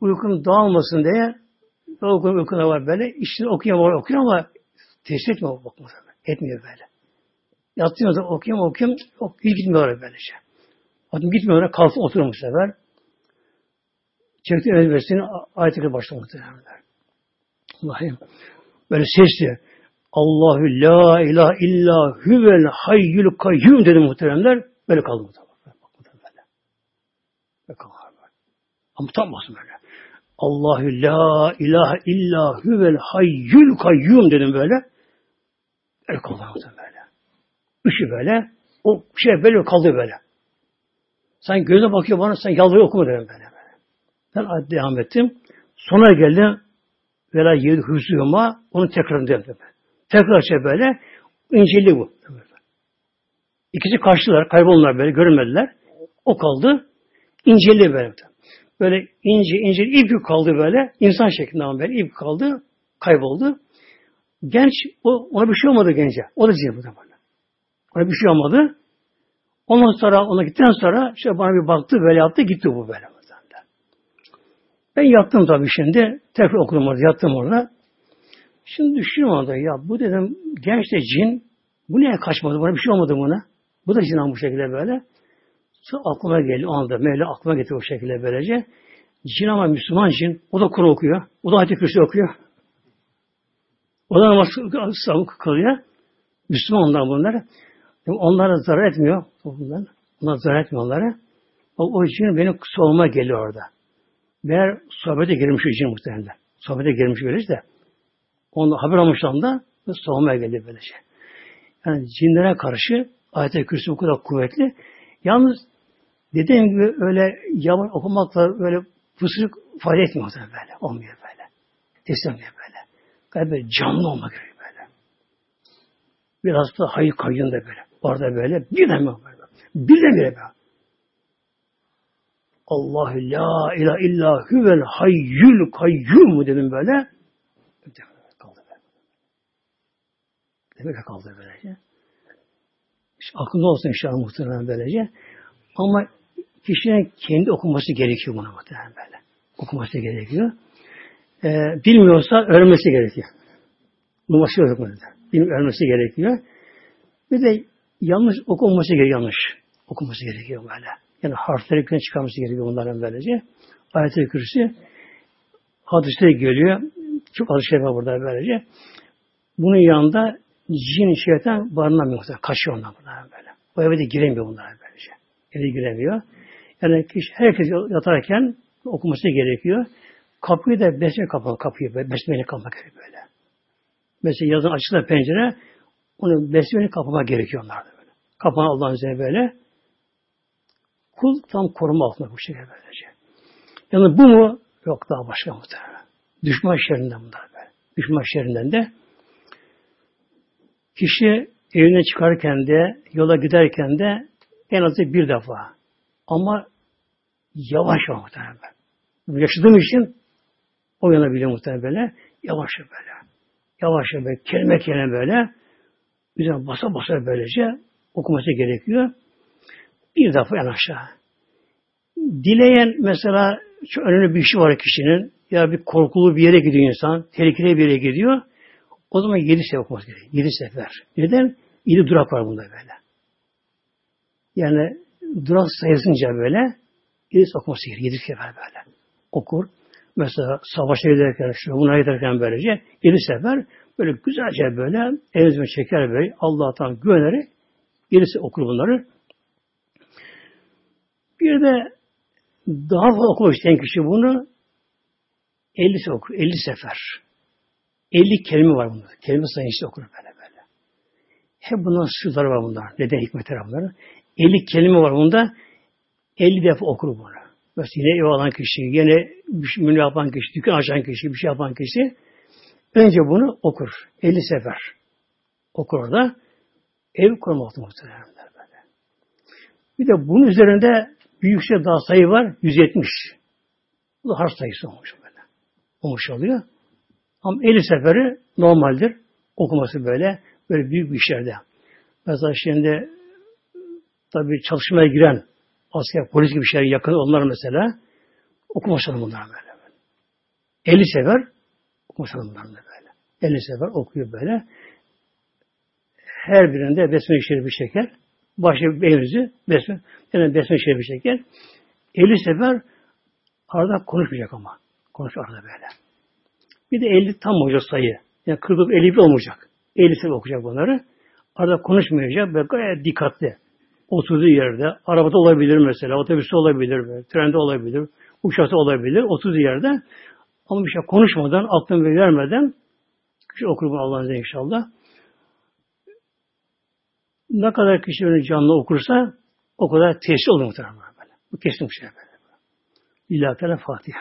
uykum dağılmasın diye uykum uykuna var böyle. İşte okuyor, var, okuyor ama tesir etmiyor bakmıyor. Etmiyor böyle. Yattığım zaman okuyayım okuyayım. Yok, hiç gitmiyor böylece. Adım gitmiyor. Kalkıp oturuyor bu sefer. Çekti ezbersini ayet-i muhtemelenler. Allah'ım. Böyle sesli. Allahü la ilahe illa huvel hayyül kayyum dedi muhteremler. Böyle kaldı muhteremler. Böyle. Kaldı. Ama utanmasın böyle. Allahü la ilahe illa huvel hayyül kayyum dedim böyle. Böyle kaldı böyle. Üçü böyle. O şey böyle kaldı böyle. Sen göze bakıyor bana sen yalvarıyor okuma dedim böyle. Ben devam ettim. Sonra geldi Vela yedi hüsnüma onu tekrar dedim. Tekrar şey böyle İncil'i bu. İkisi karşılar, kayboldular böyle, görünmediler. O kaldı. İncil'i böyle. Böyle ince ince ip kaldı böyle. insan şeklinde ama böyle ip kaldı. Kayboldu. Genç, o, ona bir şey olmadı gence. O da da böyle. Ona bir şey olmadı. Ondan sonra, ona gittikten sonra işte bana bir baktı, böyle yaptı, gitti bu böyle. Ben yattım tabii şimdi. Tekrar okudum orada, yattım orada. Şimdi düşünüyorum orada, ya bu dedim, genç de cin, bu niye kaçmadı, bana bir şey olmadı buna. Bu da cin bu şekilde böyle. Sonra aklıma geldi o anda, Mevla aklıma getirdi o şekilde böylece. Cin ama Müslüman cin, o da Kur'an okuyor, o da Ayet-i okuyor. O da namaz kılıyor. Müslüman onlar bunlar. Onlara zarar etmiyor. Bunlar, onlar zarar etmiyor onlara. O, o için benim soğuma geliyor orada. Meğer sohbete girmiş o cin muhtemelen. Sohbete girmiş böylece de. Onu haber almışlar da soğumaya geldi böylece. Yani cinlere karşı ayet-i kürsü o kadar kuvvetli. Yalnız dediğim gibi öyle yavaş okumakla böyle fısırık fayda etmiyor böyle. Olmuyor böyle. Teslemiyor böyle. Galiba canlı olmak gerekiyor böyle. Biraz da hayır kayyın da böyle. Orada böyle birden mi böyle. Birden bire böyle. Allahu la ilahe illa huvel hayyul kayyum dedim böyle. Kaldı böyle. Ki kaldı böylece. İşte aklında olsun inşallah muhtemelen böylece. Ama kişinin kendi okuması gerekiyor buna muhtemelen böyle. Okuması gerekiyor. Ee, bilmiyorsa öğrenmesi gerekiyor. Numarası yok burada. Öğrenmesi gerekiyor. Bir de yanlış okunması gerekiyor. Yanlış okuması gerekiyor böyle. Yani harfleri güne çıkarması gerekiyor bunların böylece. Ayet-i Kürsi hadiste geliyor. Çok az var burada böylece. Bunun yanında cin şeytan barınamıyor. Kaçıyor ondan bunlar böyle. O eve de giremiyor bunlar böylece. Eve giremiyor. Yani kişi, herkes yatarken okuması gerekiyor. Kapıyı da besmele kapalı kapıyı kapamak gerekiyor böyle. Mesela yazın açılır pencere onu besmele kapamak gerekiyor onlarda böyle. Kapan Allah'ın izniyle böyle. Kul tam koruma altında bu şekilde böylece. Yani bu mu? Yok daha başka muhtemelen. Düşman şerrinden bunlar böyle. Düşman şerrinden de kişi evine çıkarken de yola giderken de en az bir defa ama yavaş yavaş muhtemelen. Yaşadığım için o yana bile muhtemelen böyle yavaş böyle. Yavaş böyle kelime kelime böyle üzerine basa basa böylece okuması gerekiyor. Bir defa en aşağı. Dileyen mesela çok önemli bir işi var kişinin ya bir korkulu bir yere gidiyor insan, tehlikeli bir yere gidiyor. O zaman yedi sefer okuması gerekiyor. Yedi sefer. Neden? Yedi durak var bunda böyle. Yani durak sayısınca böyle yedi okuması gerekiyor. Yedi sefer böyle. Okur. Mesela savaşa giderken, şu buna giderken böylece yedi sefer böyle güzelce böyle elizme çeker böyle Allah'tan güvenerek gerisi okur bunları. Bir de daha fazla okumak isteyen kişi bunu 50 okur, 50 sefer. 50 kelime var bunda. Kelime sayısı okur böyle böyle. Hep bunların sırları var bunlar. Neden hikmetleri bunların? 50 kelime var bunda. 50 defa okur bunu. Mesela yine ev alan kişi, yine şey yapan kişi, dükkan açan kişi, bir şey yapan kişi önce bunu okur. 50 sefer. Okur orada. Ev kurmakta muhtemelen böyle. Bir de bunun üzerinde bir yüksek daha sayı var. 170. Bu da harf sayısı olmuş böyle. Olmuş oluyor. Ama 50 seferi normaldir. Okuması böyle. Böyle büyük bir işlerde. Mesela şimdi tabi çalışmaya giren asker, polis gibi şeyler yakın onlar mesela okuması bunlar böyle. 50 sefer okuması bunlar böyle. 50 sefer okuyor böyle. her birinde besmele şerifi çeker. Başı elinizi besmele, yani besmele şerifi çeker. 50 sefer arada konuşmayacak ama. Konuş arada böyle. Bir de 50 tam olacak sayı. Yani 40 50 bir olmayacak. 50 sefer okuyacak bunları. Arada konuşmayacak ve gayet dikkatli. Oturduğu yerde, arabada olabilir mesela, otobüste olabilir, trende olabilir, uçakta olabilir, oturduğu yerde ama bir şey konuşmadan, aklını vermeden kişi okur bunu Allah'ın inşallah. Ne kadar kişi böyle canlı okursa o kadar tesir olur muhtemelen. Bu kesin bir şey böyle. İlahi Teala Fatiha.